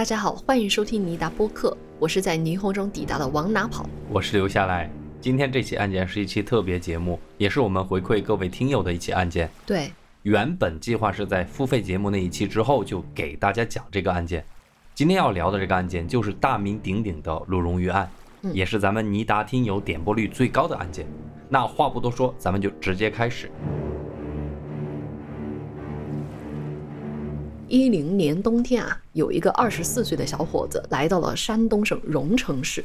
大家好，欢迎收听尼达播客，我是在霓虹中抵达的，往哪跑？我是留下来。今天这期案件是一期特别节目，也是我们回馈各位听友的一起案件。对，原本计划是在付费节目那一期之后就给大家讲这个案件。今天要聊的这个案件就是大名鼎鼎的鲁荣鱼案，嗯也是咱们尼达听友点播率最高的案件。那话不多说，咱们就直接开始。一零年冬天啊，有一个二十四岁的小伙子来到了山东省荣成市。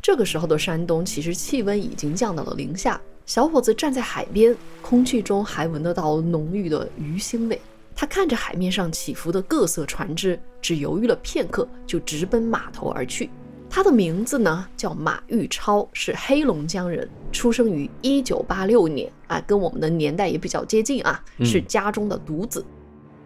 这个时候的山东其实气温已经降到了零下，小伙子站在海边，空气中还闻得到浓郁的鱼腥味。他看着海面上起伏的各色船只，只犹豫了片刻，就直奔码头而去。他的名字呢叫马玉超，是黑龙江人，出生于一九八六年啊，跟我们的年代也比较接近啊，嗯是家中的独子。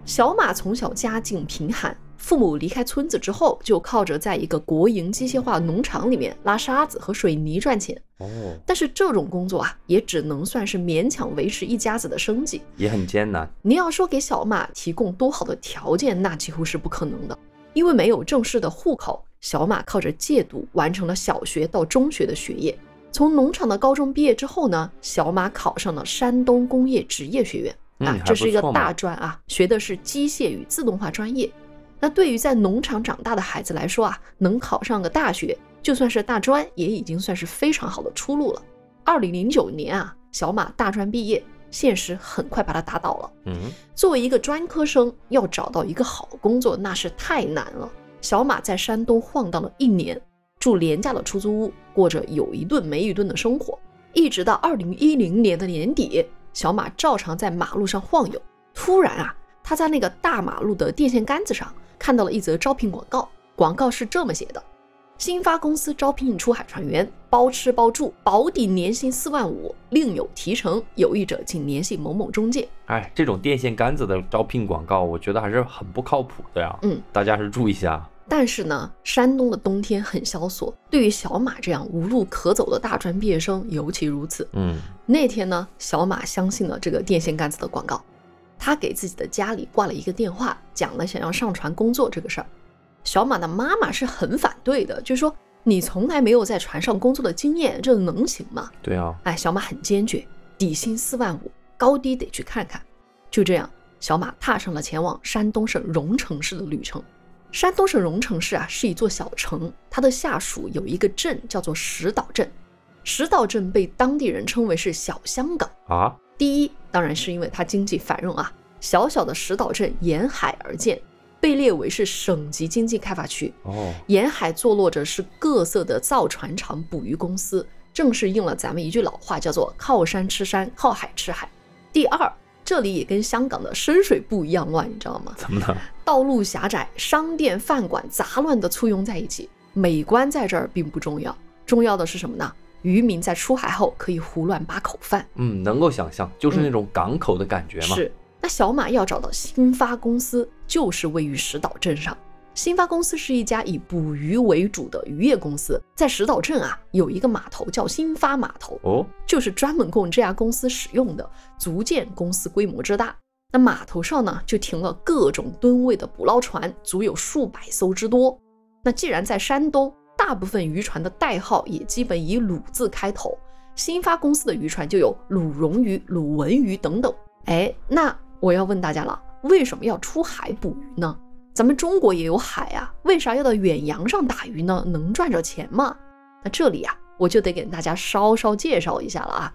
小马从小家境贫寒，父母离开村子之后，就靠着在一个国营机械化农场里面拉沙子和水泥赚钱。哦，但是这种工作啊，也只能算是勉强维持一家子的生计。也很艰难。你要说给小马提供多好的条件，那几乎是不可能的，因为没有正式的户口，小马靠着借读完成了小学到中学的学业。从农场的高中毕业之后呢，小马考上了山东工业职业学院。啊，这是一个大专啊，学的是机械与自动化专业。那对于在农场长大的孩子来说啊，能考上个大学，就算是大专，也已经算是非常好的出路了。二零零九年啊，小马大专毕业，现实很快把他打倒了。嗯，作为一个专科生，要找到一个好工作那是太难了。小马在山东晃荡了一年，住廉价的出租屋，过着有一顿没一顿的生活，一直到二零一零年的年底，小马照常在马路上晃悠。突然啊，他在那个大马路的电线杆子上看到了一则招聘广告，广告是这么写的：新发公司招聘出海船员，包吃包住，保底年薪四万五，另有提成，有意者请联系某某中介。哎，这种电线杆子的招聘广告，我觉得还是很不靠谱的呀。嗯，大家是注意一下。但是呢，山东的冬天很萧索，对于小马这样无路可走的大专毕业生尤其如此。嗯，那天呢，小马相信了这个电线杆子的广告，他给自己的家里挂了一个电话，讲了想要上船工作这个事儿。小马的妈妈是很反对的，就说你从来没有在船上工作的经验，这能行吗？对啊，哎，小马很坚决，底薪四万五，高低得去看看。就这样，小马踏上了前往山东省荣城市的旅程。山东省荣城市啊是一座小城，它的下属有一个镇叫做石岛镇。石岛镇被当地人称为是小香港。啊，第一，当然是因为它经济繁荣啊，小小的石岛镇沿海而建，被列为是省级经济开发区。哦，沿海坐落着是各色的造船厂、捕鱼公司，正是应了咱们一句老话，叫做“靠山吃山，靠海吃海”。第二，这里也跟香港的深水埗一样乱，你知道吗？怎么了？道路狭窄，商店、饭馆杂乱的簇拥在一起。美观在这儿并不重要，重要的是什么呢？渔民在出海后可以胡乱扒口饭。嗯，能够想象，就是那种港口的感觉嘛。是，那小马要找到新发公司，就是位于石岛镇上。新发公司是一家以捕鱼为主的渔业公司，在石岛镇啊有一个码头叫新发码头，哦，就是专门供这家公司使用的，足见公司规模之大。那码头上呢就停了各种吨位的捕捞船，足有数百艘之多。那既然在山东，大部分渔船的代号也基本以鲁字开头，新发公司的渔船就有鲁荣鱼、鲁文鱼等等。哎，那我要问大家了，为什么要出海捕鱼呢？咱们中国也有海啊，为啥要到远洋上打鱼呢？能赚着钱吗？那这里啊，我就得给大家稍稍介绍一下了啊。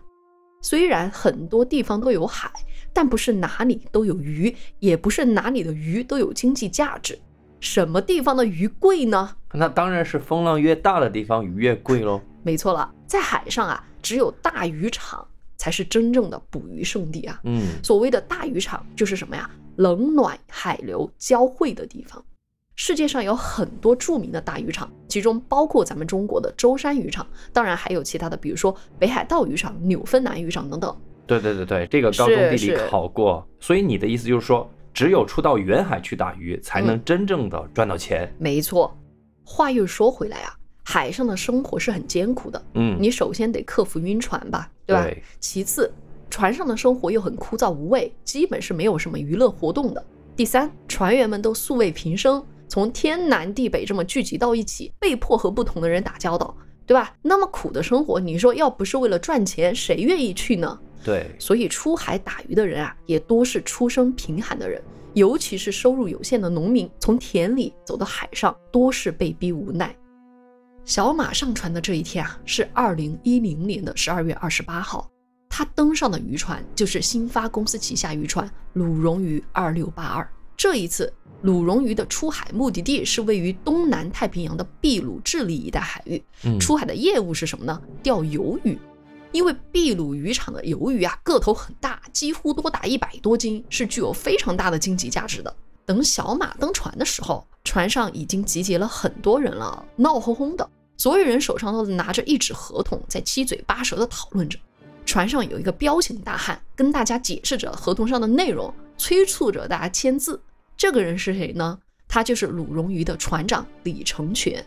虽然很多地方都有海，但不是哪里都有鱼，也不是哪里的鱼都有经济价值。什么地方的鱼贵呢？那当然是风浪越大的地方鱼越贵喽。没错了，在海上啊，只有大渔场才是真正的捕鱼圣地啊。嗯，所谓的大渔场就是什么呀？冷暖海流交汇的地方。世界上有很多著名的大渔场，其中包括咱们中国的舟山渔场，当然还有其他的，比如说北海道渔场、纽芬兰渔场等等。对对对对，这个高中地理考过，所以你的意思就是说，只有出到远海去打鱼，才能真正的赚到钱。没错。话又说回来啊，海上的生活是很艰苦的。嗯，你首先得克服晕船吧，对吧？对其次，船上的生活又很枯燥无味，基本是没有什么娱乐活动的。第三，船员们都素未平生，从从天南地北这么聚集到一起，被迫和不同的人打交道，对吧？那么苦的生活，你说要不是为了赚钱，谁愿意去呢？对，所以出海打鱼的人啊，也多是出身贫寒的人，尤其是收入有限的农民，从田里走到海上，多是被逼无奈。小马上船的这一天啊，是二零一零年的十二月二十八号。他登上的渔船就是新发公司旗下渔船鲁荣鱼二六八二。这一次，鲁荣鱼的出海目的地是位于东南太平洋的秘鲁、智利一带海域。出海的业务是什么呢？钓鱿鱼。因为秘鲁渔场的鱿鱼啊，个头很大，几乎多达一百多斤，是具有非常大的经济价值的。等小马登船的时候，船上已经集结了很多人了，闹哄哄的，所有人手上都拿着一纸合同，在七嘴八舌的讨论着。船上有一个彪形大汉跟大家解释着合同上的内容，催促着大家签字。这个人是谁呢？他就是鲁荣鱼的船长李成全。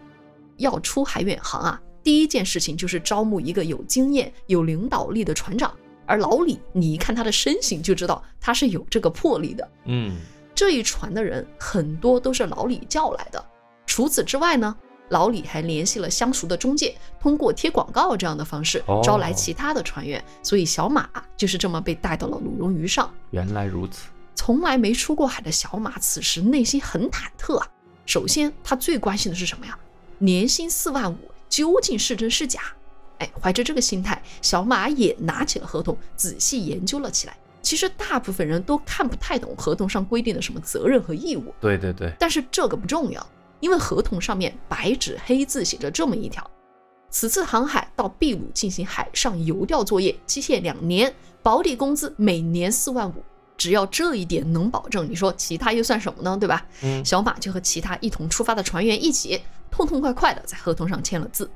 要出海远航啊，第一件事情就是招募一个有经验、有领导力的船长。而老李，你一看他的身形就知道他是有这个魄力的。嗯，这一船的人很多都是老李叫来的。除此之外呢？老李还联系了相熟的中介，通过贴广告这样的方式招来其他的船员，所以小马就是这么被带到了鲁荣鱼上。原来如此，从来没出过海的小马此时内心很忐忑啊。首先，他最关心的是什么呀？年薪四万五究竟是真是假？哎，怀着这个心态，小马也拿起了合同，仔细研究了起来。其实大部分人都看不太懂合同上规定的什么责任和义务。对对对，但是这个不重要。因为合同上面白纸黑字写着这么一条：此次航海到秘鲁进行海上游钓作业，期限两年，保底工资每年四万五。只要这一点能保证，你说其他又算什么呢？对吧？嗯，小马就和其他一同出发的船员一起，痛痛快快的在合同上签了字。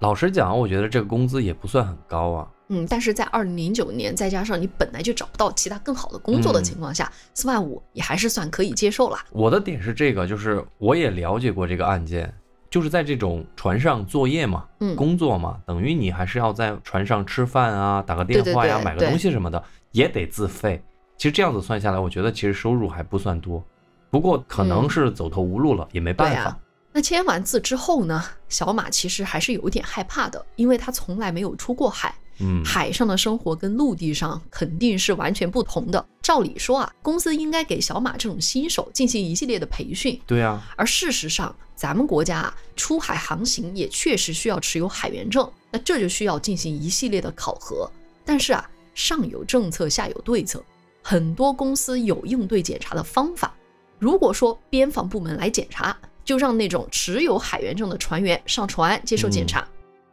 老实讲，我觉得这个工资也不算很高啊。嗯，但是在二零零九年，再加上你本来就找不到其他更好的工作的情况下，四万五也还是算可以接受了。我的点是这个，就是我也了解过这个案件，就是在这种船上作业嘛，嗯，工作嘛，等于你还是要在船上吃饭啊，打个电话呀，买个东西什么的，也得自费。其实这样子算下来，我觉得其实收入还不算多，不过可能是走投无路了，也没办法。那签完字之后呢，小马其实还是有点害怕的，因为他从来没有出过海。嗯，海上的生活跟陆地上肯定是完全不同的。照理说啊，公司应该给小马这种新手进行一系列的培训。对啊，而事实上，咱们国家啊，出海航行也确实需要持有海员证，那这就需要进行一系列的考核。但是啊，上有政策，下有对策，很多公司有应对检查的方法。如果说边防部门来检查，就让那种持有海员证的船员上船接受检查。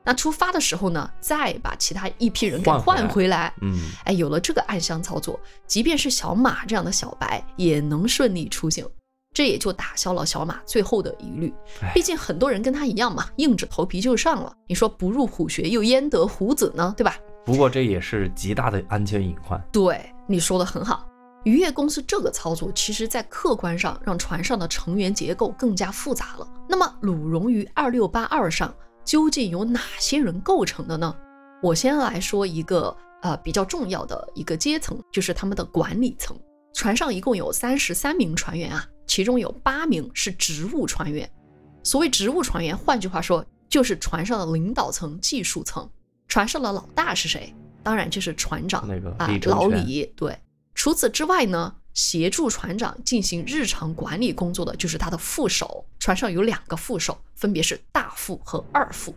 那出发的时候呢，再把其他一批人给换回来。嗯，哎，有了这个暗箱操作，即便是小马这样的小白也能顺利出行，这也就打消了小马最后的疑虑。毕竟很多人跟他一样嘛，硬着头皮就上了。你说不入虎穴，又焉得虎子呢？对吧？不过这也是极大的安全隐患。对，你说的很好。渔业公司这个操作，其实在客观上让船上的成员结构更加复杂了。那么鲁荣鱼二六八二上。究竟由哪些人构成的呢？我先来说一个呃比较重要的一个阶层，就是他们的管理层。船上一共有三十三名船员啊，其中有八名是职务船员。所谓职务船员，换句话说就是船上的领导层、技术层。船上的老大是谁？当然就是船长那个啊，老李。对，除此之外呢？协助船长进行日常管理工作的就是他的副手。船上有两个副手，分别是大副和二副。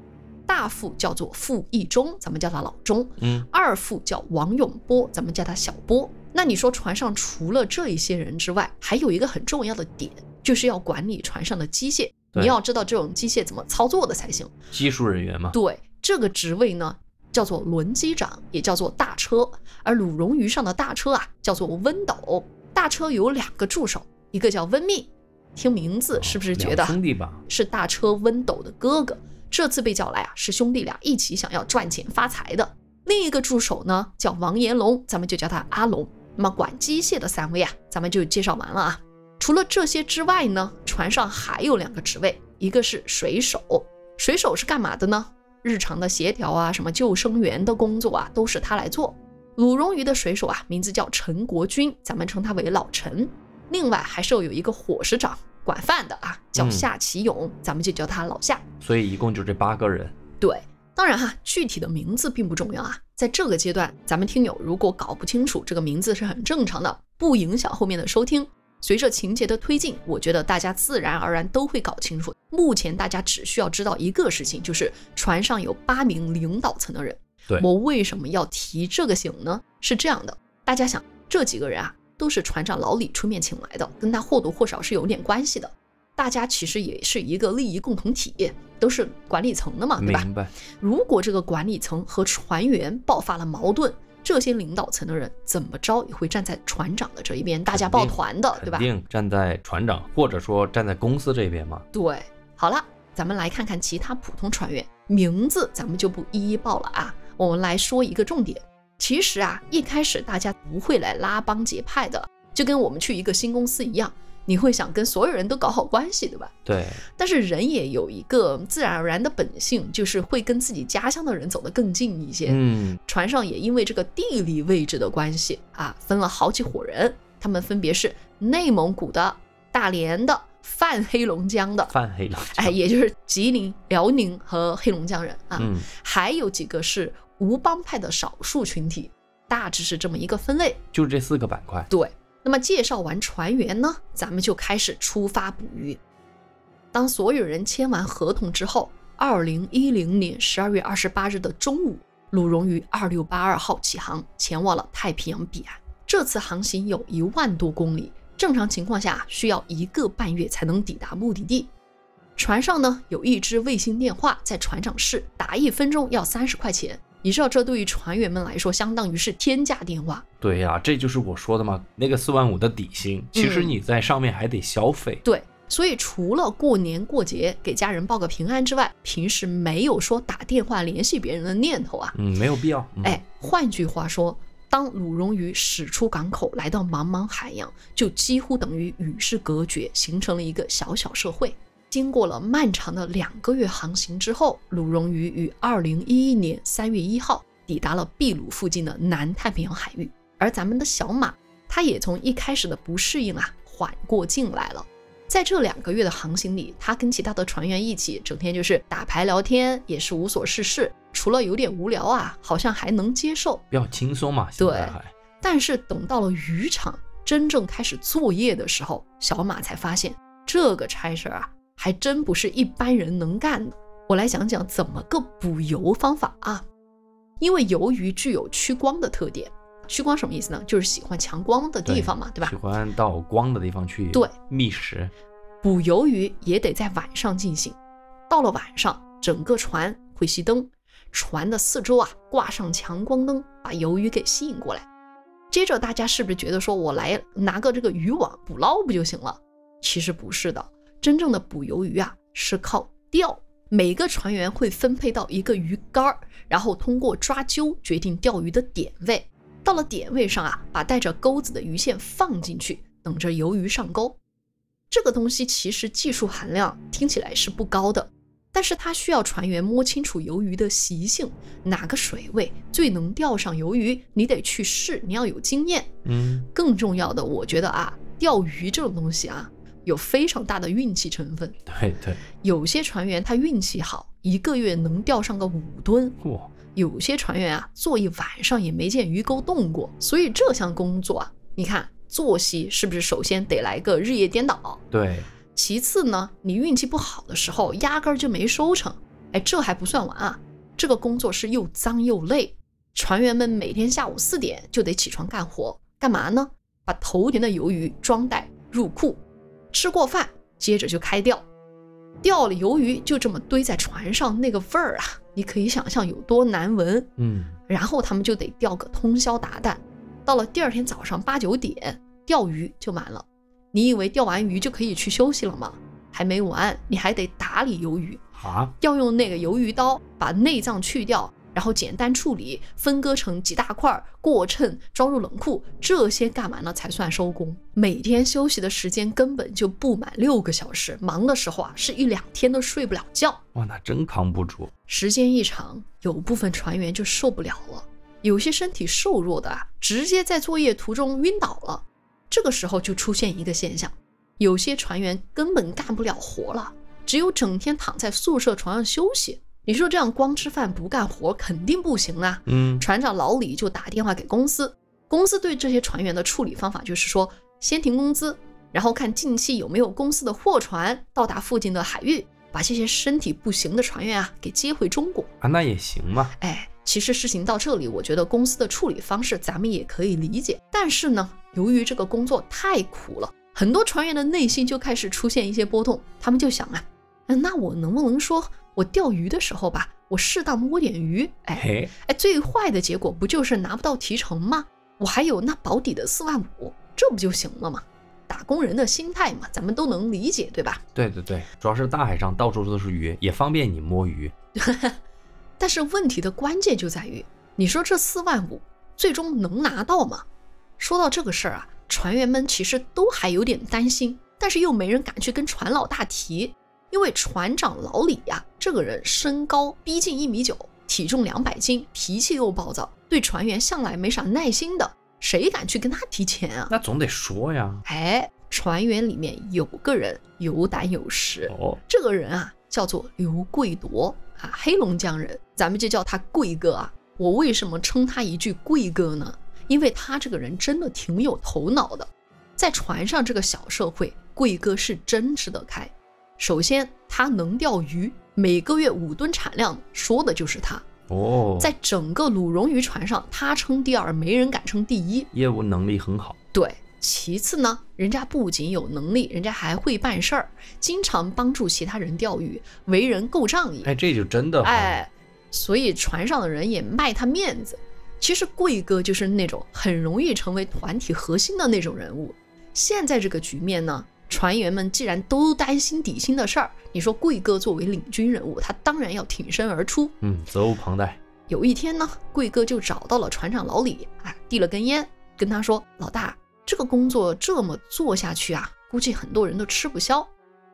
大副叫做傅义忠，咱们叫他老钟。嗯。二副叫王永波，咱们叫他小波。那你说船上除了这一些人之外，还有一个很重要的点，就是要管理船上的机械。你要知道这种机械怎么操作的才行。技术人员嘛。对，这个职位呢叫做轮机长，也叫做大车。而鲁荣鱼上的大车啊，叫做温斗。大车有两个助手，一个叫温密，听名字是不是觉得兄弟吧？是大车温斗的哥哥。这次被叫来啊，是兄弟俩一起想要赚钱发财的。另一个助手呢，叫王延龙，咱们就叫他阿龙。那么管机械的三位啊，咱们就介绍完了啊。除了这些之外呢，船上还有两个职位，一个是水手。水手是干嘛的呢？日常的协调啊，什么救生员的工作啊，都是他来做。鲁荣鱼的水手啊，名字叫陈国军，咱们称他为老陈。另外还设有一个伙食长，管饭的啊，叫嗯夏启勇，咱们就叫他老夏。所以一共就这八个人。对，当然哈，具体的名字并不重要啊。在这个阶段，咱们听友如果搞不清楚这个名字是很正常的，不影响后面的收听。随着情节的推进，我觉得大家自然而然都会搞清楚。目前大家只需要知道一个事情，就是船上有八名领导层的人。对我为什么要提这个醒呢？是这样的，大家想，这几个人啊，都是船长老李出面请来的，跟他或多或少是有点关系的。大家其实也是一个利益共同体，都是管理层的嘛，对吧？明白。如果这个管理层和船员爆发了矛盾，这些领导层的人怎么着也会站在船长的这一边，大家抱团的，对吧肯？定站在船长或者说站在公司这边嘛。对，好了，咱们来看看其他普通船员，名字咱们就不一一报了啊。我们来说一个重点。其实啊，一开始大家不会来拉帮结派的，就跟我们去一个新公司一样，你会想跟所有人都搞好关系，对吧？对，但是人也有一个自然而然的本性，就是会跟自己家乡的人走得更近一些。嗯，船上也因为这个地理位置的关系啊，分了好几伙人，他们分别是内蒙古的、大连的、泛黑龙江的，泛黑了。哎，也就是吉林、辽宁和黑龙江人啊，嗯，还有几个是无帮派的少数群体，大致是这么一个分类。就这四个板块。对，那么介绍完船员呢，咱们就开始出发捕鱼。当所有人签完合同之后，二零一零年十二月二十八日的中午，鲁荣于二六八二号起航，前往了太平洋彼岸。这次航行有一万多公里，正常情况下需要一个半月才能抵达目的地。船上呢有一支卫星电话在船长室，打一分钟要三十块钱。你知道这对于船员们来说，相当于是天价电话。对呀、这就是我说的嘛，那个四万五的底薪，其实嗯你在上面还得消费。对，所以除了过年过节给家人报个平安之外，平时没有说打电话联系别人的念头啊。嗯，没有必要。嗯、哎，换句话说，当鲁荣鱼驶出港口，来到茫茫海洋，就几乎等于与世隔绝，形成了一个小小社会。经过了漫长的两个月航行之后，鲁荣鱼于二零一一年三月一号抵达了秘鲁附近的南太平洋海域，而咱们的小马，它也从一开始的不适应啊，缓过劲来了。在这两个月的航行里，他跟其他的船员一起，整天就是打牌聊天，也是无所事事，除了有点无聊啊，好像还能接受。比较轻松嘛，对但是等到了渔场真正开始作业的时候，小马才发现这个差事儿啊，还真不是一般人能干的。我来讲讲怎么个补油方法啊。因为鱿鱼具有趋光的特点，趋光什么意思呢？就是喜欢强光的地方嘛，对吧喜？欢到光的地方去对觅食。捕鱿鱼也得在晚上进行。到了晚上，整个船会熄灯，船的四周啊挂上强光灯，把鱿鱼给吸引过来。接着，大家是不是觉得说我来拿个这个渔网捕捞不就行了？其实不是的，真正的捕鱿鱼啊是靠钓。每个船员会分配到一个鱼竿儿，然后通过抓阄决定钓鱼的点位。到了点位上啊，把带着钩子的鱼线放进去，等着鱿鱼上钩。这个东西其实技术含量听起来是不高的，但是它需要船员摸清楚鱿鱼的习性，哪个水位最能钓上鱿鱼，你得去试，你要有经验。嗯，更重要的，我觉得啊，钓鱼这种东西啊，有非常大的运气成分。对对，有些船员他运气好，一个月能钓上个五吨；哇，有些船员啊，坐一晚上也没见鱼钩动过。所以这项工作啊，你看作息是不是首先得来个日夜颠倒？对，其次呢，你运气不好的时候，压根儿就没收成。哎，这还不算完啊，这个工作是又脏又累。船员们每天下午四点就得起床干活，干嘛呢？把头年的鱿鱼装袋入库，吃过饭，接着就开钓。钓了鱿鱼就这么堆在船上，那个味儿啊，你可以想象有多难闻。嗯，然后他们就得钓个通宵达旦，到了第二天早上八九点，钓鱼就满了。你以为钓完鱼就可以去休息了吗？还没完，你还得打理鱿鱼，啊，要用那个鱿鱼刀把内脏去掉，然后简单处理，分割成几大块，过秤，装入冷库，这些干完了才算收工。每天休息的时间根本就不满六个小时，忙的时候啊，是一两天都睡不了觉。哇，那真扛不住。时间一长，有部分船员就受不了了，有些身体瘦弱的啊，直接在作业途中晕倒了。这个时候就出现一个现象：有些船员根本干不了活了，只有整天躺在宿舍床上休息。你说这样光吃饭不干活肯定不行啊！嗯，船长老李就打电话给公司，公司对这些船员的处理方法就是说，先停工资，然后看近期有没有公司的货船到达附近的海域，把这些身体不行的船员啊给接回中国。啊，那也行嘛。哎，其实事情到这里，我觉得公司的处理方式咱们也可以理解。但是呢，由于这个工作太苦了，很多船员的内心就开始出现一些波动。他们就想啊，嗯那我能不能说我钓鱼的时候吧，我适当摸点鱼？哎嘿，哎，最坏的结果不就是拿不到提成吗？我还有那保底的四万五，这不就行了吗？打工人的心态嘛，咱们都能理解，对吧？对对对，主要是大海上到处都是鱼，也方便你摸鱼。但是问题的关键就在于，你说这四万五最终能拿到吗？说到这个事儿啊，船员们其实都还有点担心，但是又没人敢去跟船老大提，因为船长老李呀、这个人身高逼近一米九，体重两百斤，脾气又暴躁，对船员向来没啥耐心的，谁敢去跟他提钱啊？那总得说呀。哎，船员里面有个人有胆有识，哦，这个人啊叫做刘贵铎啊，黑龙江人，咱们就叫他贵哥啊。我为什么称他一句贵哥呢？因为他这个人真的挺有头脑的，在船上这个小社会，贵哥是真吃得开。首先，他能钓鱼，每个月五吨产量，说的就是他。哦，在整个鲁荣渔船上，他称第二，没人敢称第一。业务能力很好。对，其次呢，人家不仅有能力，人家还会办事儿，经常帮助其他人钓鱼，为人够仗义。哎，这就真的好。哎，所以船上的人也卖他面子。其实贵哥就是那种很容易成为团体核心的那种人物。现在这个局面呢，船员们既然都担心底薪的事儿，你说贵哥作为领军人物，他当然要挺身而出。嗯，责无旁贷。有一天呢，贵哥就找到了船长老李，啊，递了根烟，跟他说：“老大，这个工作这么做下去啊，估计很多人都吃不消。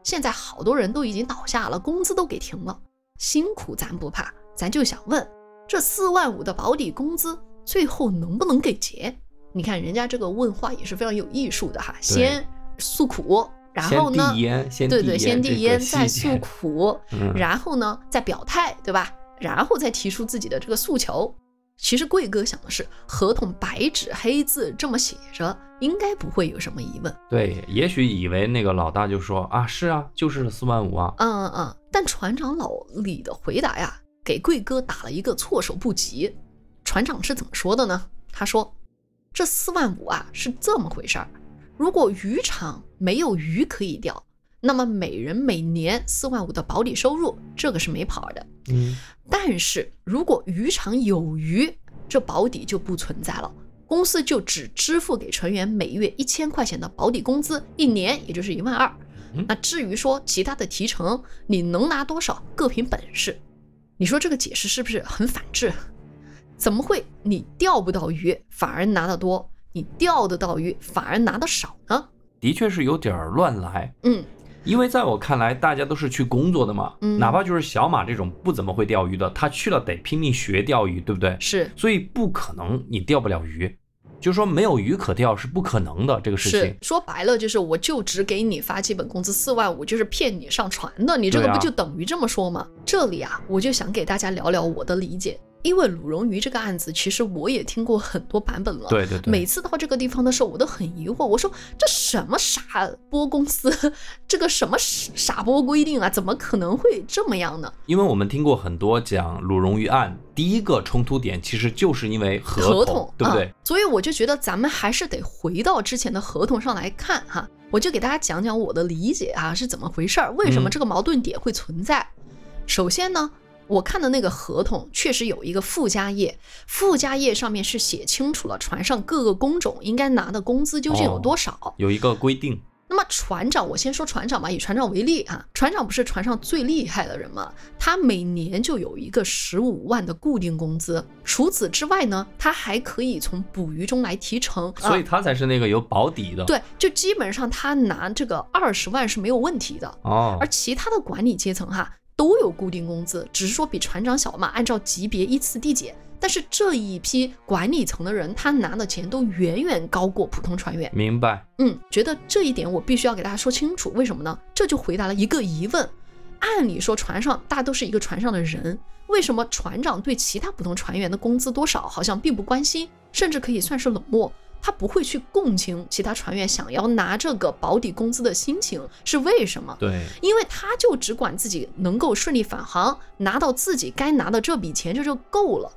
现在好多人都已经倒下了，工资都给停了。辛苦咱不怕，咱就想问，这四万五的保底工资最后能不能给结？你看人家这个问话也是非常有艺术的哈，先诉苦，然后呢先递，烟，对对，先递烟，再诉苦，嗯然后呢再表态，对吧？然后再提出自己的这个诉求。其实贵哥想的是，合同白纸黑字这么写着，应该不会有什么疑问。对，也许以为那个老大就说啊，是啊，就是四万五啊。嗯嗯嗯。但船长老李的回答呀，给贵哥打了一个措手不及。船长是怎么说的呢？他说：“这四万五啊是这么回事儿，如果渔场没有鱼可以钓，那么每人每年四万五的保底收入，这个是没跑的。嗯，但是如果渔场有鱼，这保底就不存在了，公司就只支付给船员每月一千块钱的保底工资，一年也就是一万二嗯。那至于说其他的提成，你能拿多少，各凭本事。你说这个解释是不是很反智？怎么会你钓不到鱼反而拿得多，你钓得到鱼反而拿得少呢？的确是有点儿乱来。嗯，因为在我看来，大家都是去工作的嘛，嗯哪怕就是小马这种不怎么会钓鱼的，他去了得拼命学钓鱼，对不对？是所以不可能你钓不了鱼，就是说没有鱼可钓是不可能的这个事情。说白了就是我就只给你发基本工资四万五，就是骗你上船的，你这个不就等于这么说吗？这里啊，我就想给大家聊聊我的理解，因为鲁荣鱼这个案子，其实我也听过很多版本了。对对对，每次到这个地方的时候，我都很疑惑，我说这什么傻波公司，这个什么傻波规定啊，怎么可能会这么样呢？因为我们听过很多讲鲁荣鱼案，第一个冲突点其实就是因为合同，对不对？嗯所以我就觉得咱们还是得回到之前的合同上来看哈，我就给大家讲讲我的理解啊是怎么回事儿，为什么嗯这个矛盾点会存在。首先呢，我看的那个合同确实有一个附加页，附加页上面是写清楚了船上各个工种应该拿的工资究竟有多少。有一个规定，那么船长，我先说船长吧，以船长为例啊，船长不是船上最厉害的人吗？他每年就有一个十五万的固定工资，除此之外呢，他还可以从捕鱼中来提成，所以啊、他才是那个有保底的。对，就基本上他拿这个二十万是没有问题的。哦而，其他的管理阶层哈都有固定工资，只是说比船长小嘛，按照级别依次递减。但是这一批管理层的人，他拿的钱都远远高过普通船员。明白。嗯，觉得这一点我必须要给大家说清楚，为什么呢？这就回答了一个疑问。按理说，船上大家都是一个船上的人，为什么船长对其他普通船员的工资多少好像并不关心，甚至可以算是冷漠？他不会去共情其他船员想要拿这个保底工资的心情，是为什么？对，因为他就只管自己能够顺利返航，拿到自己该拿的这笔钱，这就够了。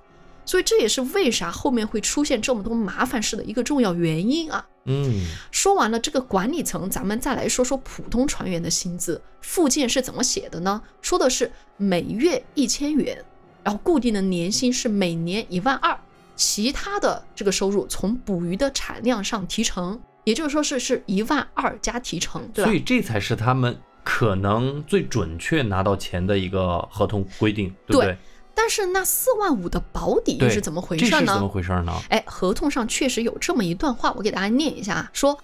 所以这也是为啥后面会出现这么多麻烦事的一个重要原因啊。嗯，说完了这个管理层，咱们再来说说普通船员的薪资。附件是怎么写的呢？说的是每月一千元，然后固定的年薪是每年一万二。其他的这个收入从捕鱼的产量上提成，也就是说是是一万二加提成，对吧？所以这才是他们可能最准确拿到钱的一个合同规定，对不对？但是那四万五的保底又是怎么回事呢？这是怎么回事呢？哎，合同上确实有这么一段话，我给大家念一下啊，说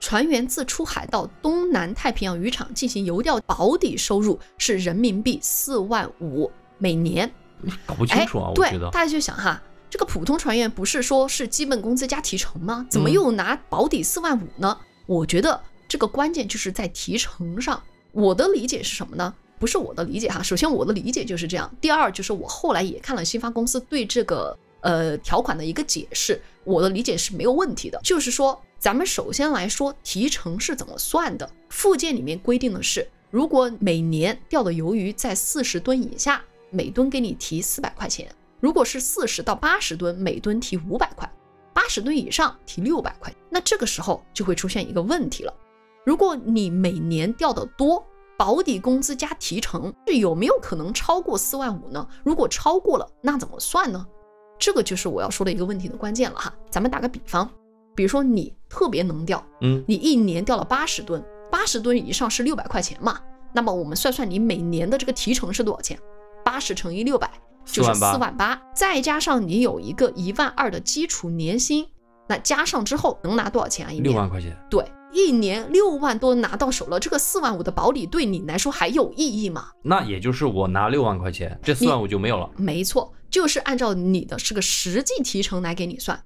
船员自出海到东南太平洋渔场进行游钓，保底收入是人民币四万五每年。搞不清楚啊，我觉得大家就想哈。这个普通船员不是说是基本工资加提成吗？怎么又拿保底四万五呢？我觉得这个关键就是在提成上。我的理解是什么呢？不是我的理解哈。首先我的理解就是这样。第二就是我后来也看了新发公司对这个呃条款的一个解释，我的理解是没有问题的。就是说，咱们首先来说提成是怎么算的。附件里面规定的是，如果每年钓的鱿鱼在四十吨以下，每吨给你提四百块钱。如果是四十到八十吨，每吨提五百块；八十吨以上提六百块。那这个时候就会出现一个问题了：如果你每年钓得多，保底工资加提成这有没有可能超过四万五呢？如果超过了，那怎么算呢？这个就是我要说的一个问题的关键了哈。咱们打个比方，比如说你特别能钓，嗯，你一年钓了八十吨，八十吨以上是六百块钱嘛？那么我们算算你每年的这个提成是多少钱？八十乘以六百。就是四万八，再加上你有一个一万二的基础年薪，那加上之后能拿多少钱啊？一年六万块钱。对，一年六万多拿到手了，这个四万五的保底对你来说还有意义吗？那也就是我拿六万块钱，这四万五就没有了。没错，就是按照你的是个实际提成来给你算，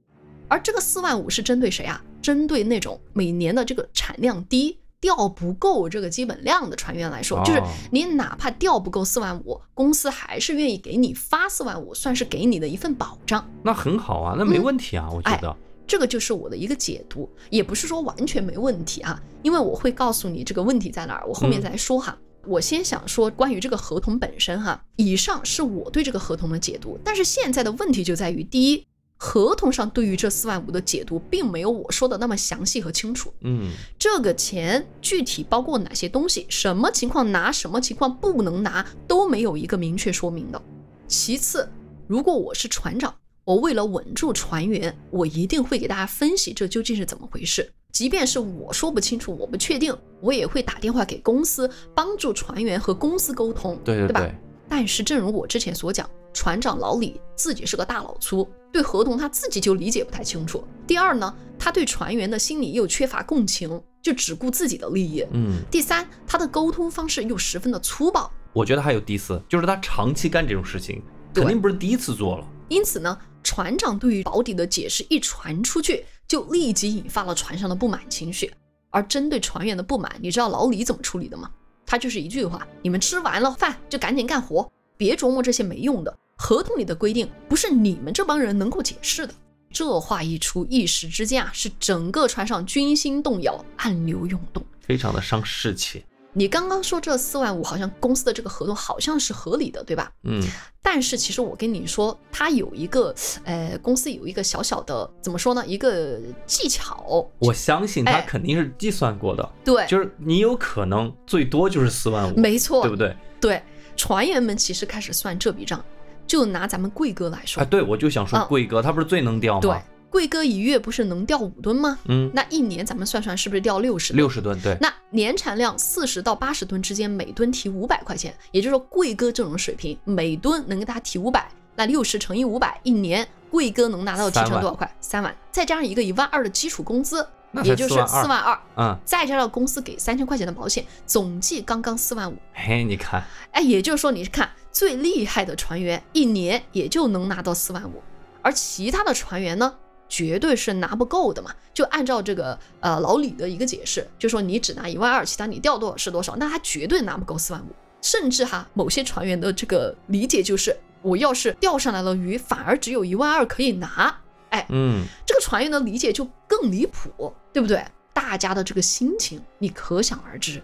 而这个四万五是针对谁啊？针对那种每年的这个产量低。钓不够这个基本量的船员来说，就是你哪怕调不够四万五，公司还是愿意给你发四万五，算是给你的一份保障。那很好啊，那没问题啊，我觉得。这个就是我的一个解读，也不是说完全没问题啊，因为我会告诉你这个问题在哪儿，我后面再说哈。我先想说关于这个合同本身哈，以上是我对这个合同的解读，但是现在的问题就在于第一。合同上对于这四万五的解读，并没有我说的那么详细和清楚。嗯，这个钱具体包括哪些东西，什么情况拿，什么情况不能拿，都没有一个明确说明的。其次，如果我是船长，我为了稳住船员，我一定会给大家分析这究竟是怎么回事。即便是我说不清楚，我不确定，我也会打电话给公司，帮助船员和公司沟通，对对对吧？但是正如我之前所讲。船长老李自己是个大老粗，对合同他自己就理解不太清楚。第二呢，他对船员的心理又缺乏共情，就只顾自己的利益。嗯。第三，他的沟通方式又十分的粗暴。我觉得还有第四，就是他长期干这种事情，肯定不是第一次做了。因此呢，船长对于保底的解释一传出去，就立即引发了船上的不满情绪。而针对船员的不满，你知道老李怎么处理的吗？他就是一句话：你们吃完了饭就赶紧干活。别琢磨这些没用的，合同里的规定不是你们这帮人能够解释的。这话一出，一时之间啊，是整个船上军心动摇，暗流涌动，非常的伤士气。你刚刚说这四万五，好像公司的这个合同好像是合理的，对吧？嗯。但是其实我跟你说，它有一个，呃，公司有一个小小的，怎么说呢？一个技巧。我相信他肯定是计算过的。对。就是你有可能最多就是四万五。没错。对不对？对。船员们其实开始算这笔账，就拿咱们贵哥来说，哎，对我就想说贵哥，他不是最能钓吗？对，贵哥一月不是能钓五吨吗？嗯，那一年咱们算算是不是钓六十？六十吨，对。那年产量四十到八十吨之间，每吨提五百块钱，也就是说贵哥这种水平，每吨能给他提五百，那六十乘以五百，一年贵哥能拿到提成多少块？三万，再加上一个一万二的基础工资。也就是四万二，嗯，再加上公司给三千块钱的保险，总计刚刚四万五。嘿，你看，哎，也就是说，你看最厉害的船员，一年也就能拿到四万五。而其他的船员呢，绝对是拿不够的嘛。就按照这个呃老李的一个解释，就说你只拿一万二，其他你调多少是多少，那他绝对拿不够四万五。甚至哈，某些船员的这个理解就是，我要是钓上来了鱼，反而只有一万二可以拿。哎，嗯，这个船员的理解就更离谱，对不对？大家的这个心情，你可想而知。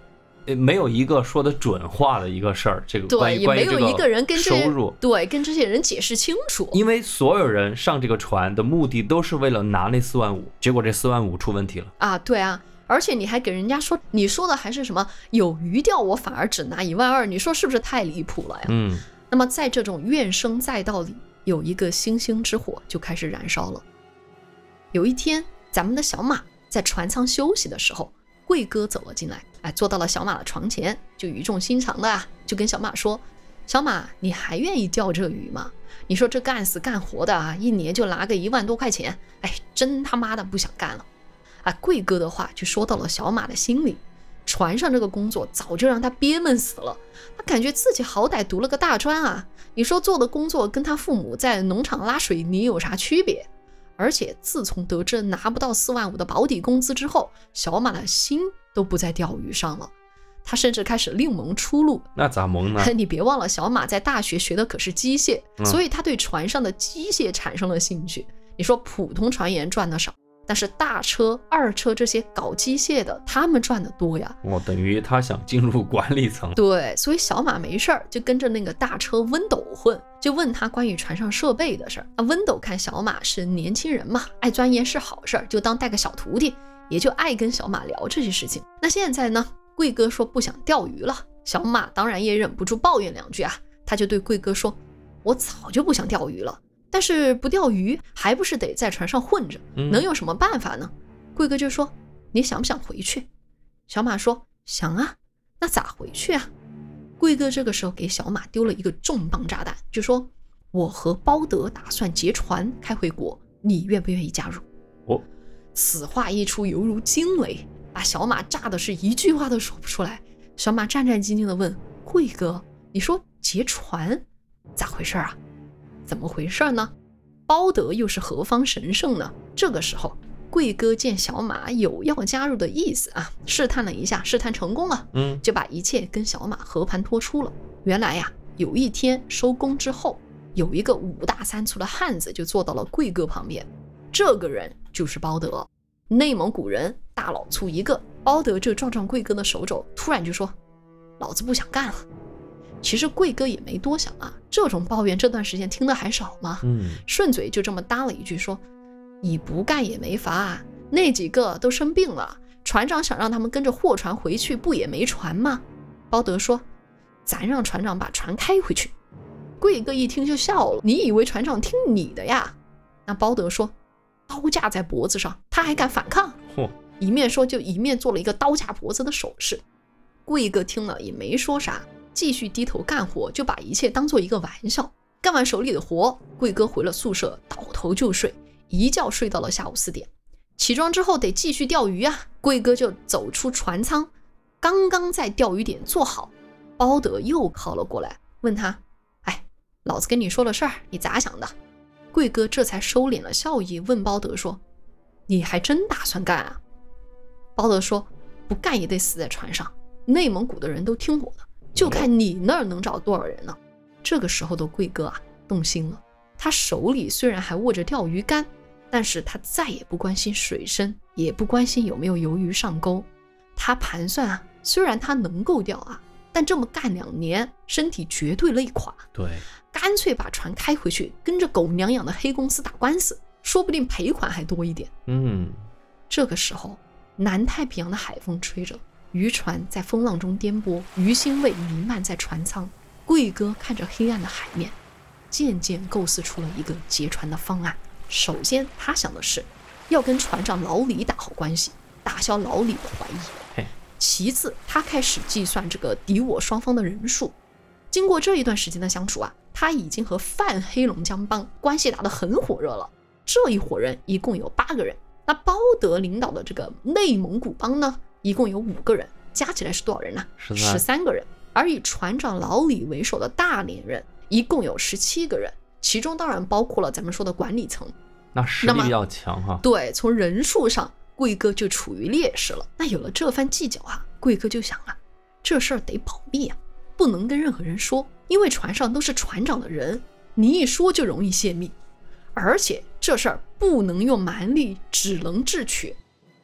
没有一个说的准话的一个事儿，这个对，也没有一个人跟这收入对跟这些人解释清楚。因为所有人上这个船的目的都是为了拿那四万五，结果这四万五出问题了啊！对啊，而且你还给人家说，你说的还是什么有鱼钓，我反而只拿一万二，你说是不是太离谱了呀？嗯。那么在这种怨声载道里，有一个星星之火就开始燃烧了。有一天，咱们的小马在船舱休息的时候。贵哥走了进来，哎，坐到了小马的床前，就语重心长的啊，就跟小马说：“小马，你还愿意钓这鱼吗？你说这干死干活的啊，一年就拿个一万多块钱，哎，真他妈的不想干了。”啊，贵哥的话就说到了小马的心里，船上这个工作早就让他憋闷死了，他感觉自己好歹读了个大专啊，你说做的工作跟他父母在农场拉水泥有啥区别？而且自从得知拿不到四万五的保底工资之后，小马的心都不在钓鱼上了，他甚至开始另谋出路。那咋谋呢？你别忘了，小马在大学学的可是机械，所以他对船上的机械产生了兴趣。你说普通船员赚的少？但是大车、二车这些搞机械的，他们赚的多呀。哦，等于他想进入管理层。对，所以小马没事儿就跟着那个大车温斗混，就问他关于船上设备的事儿。那温斗看小马是年轻人嘛，爱钻研是好事儿，就当带个小徒弟，也就爱跟小马聊这些事情。那现在呢，贵哥说不想钓鱼了，小马当然也忍不住抱怨两句啊，他就对贵哥说：“我早就不想钓鱼了。”但是不钓鱼，还不是得在船上混着？能有什么办法呢？贵哥就说：“你想不想回去？”小马说：“想啊。”那咋回去啊？贵哥这个时候给小马丢了一个重磅炸弹，就说：“我和包德打算劫船开回国，你愿不愿意加入？”哦，此话一出，犹如惊雷，把小马炸的是一句话都说不出来。小马战战兢兢地问：“贵哥，你说劫船，咋回事啊？”怎么回事呢？包德又是何方神圣呢？这个时候，贵哥见小马有要加入的意思啊，试探了一下，试探成功了，嗯，就把一切跟小马和盘托出了。原来呀，有一天收工之后，有一个五大三粗的汉子就坐到了贵哥旁边，这个人就是包德，内蒙古人，大老粗一个。包德就撞撞贵哥的手肘，突然就说：“老子不想干了。”其实贵哥也没多想啊，这种抱怨这段时间听的还少吗？嗯，顺嘴就这么搭了一句说：“你不干也没法，那几个都生病了，船长想让他们跟着货船回去，不也没船吗？”包德说：“咱让船长把船开回去。”贵哥一听就笑了：“你以为船长听你的呀？”那包德说：“刀架在脖子上，他还敢反抗？”嚯！一面说就一面做了一个刀架脖子的手势。贵哥听了也没说啥。继续低头干活，就把一切当做一个玩笑。干完手里的活，贵哥回了宿舍，倒头就睡，一觉睡到了下午四点。起床之后得继续钓鱼啊，贵哥就走出船舱，刚刚在钓鱼点坐好，包德又靠了过来，问他：“哎，老子跟你说了事儿，你咋想的？”贵哥这才收敛了笑意，问包德说：“你还真打算干啊？”包德说：“不干也得死在船上，内蒙古的人都听我的。”就看你那儿能找多少人呢？这个时候的贵哥啊，动心了。他手里虽然还握着钓鱼竿，但是他再也不关心水深，也不关心有没有鱿鱼上钩。他盘算啊，虽然他能够钓啊，但这么干两年，身体绝对累垮。对，干脆把船开回去，跟着狗娘养的黑公司打官司，说不定赔款还多一点。嗯，这个时候，南太平洋的海风吹着。渔船在风浪中颠簸，鱼腥味弥漫在船舱。贵哥看着黑暗的海面，渐渐构思出了一个劫船的方案。首先，他想的是要跟船长老李打好关系，打消老李的怀疑。其次，他开始计算这个敌我双方的人数。经过这一段时间的相处啊，他已经和泛黑龙江帮关系打得很火热了。这一伙人一共有八个人。那包德领导的这个内蒙古帮呢？一共有五个人，加起来是多少人呢？十三个人。而以船长老李为首的大连人一共有十七个人，其中当然包括了咱们说的管理层。那实力比较强哈。对，从人数上，贵哥就处于劣势了。那有了这番计较啊，贵哥就想了，这事儿得保密啊，不能跟任何人说，因为船上都是船长的人，你一说就容易泄密。而且这事儿不能用蛮力，只能智取。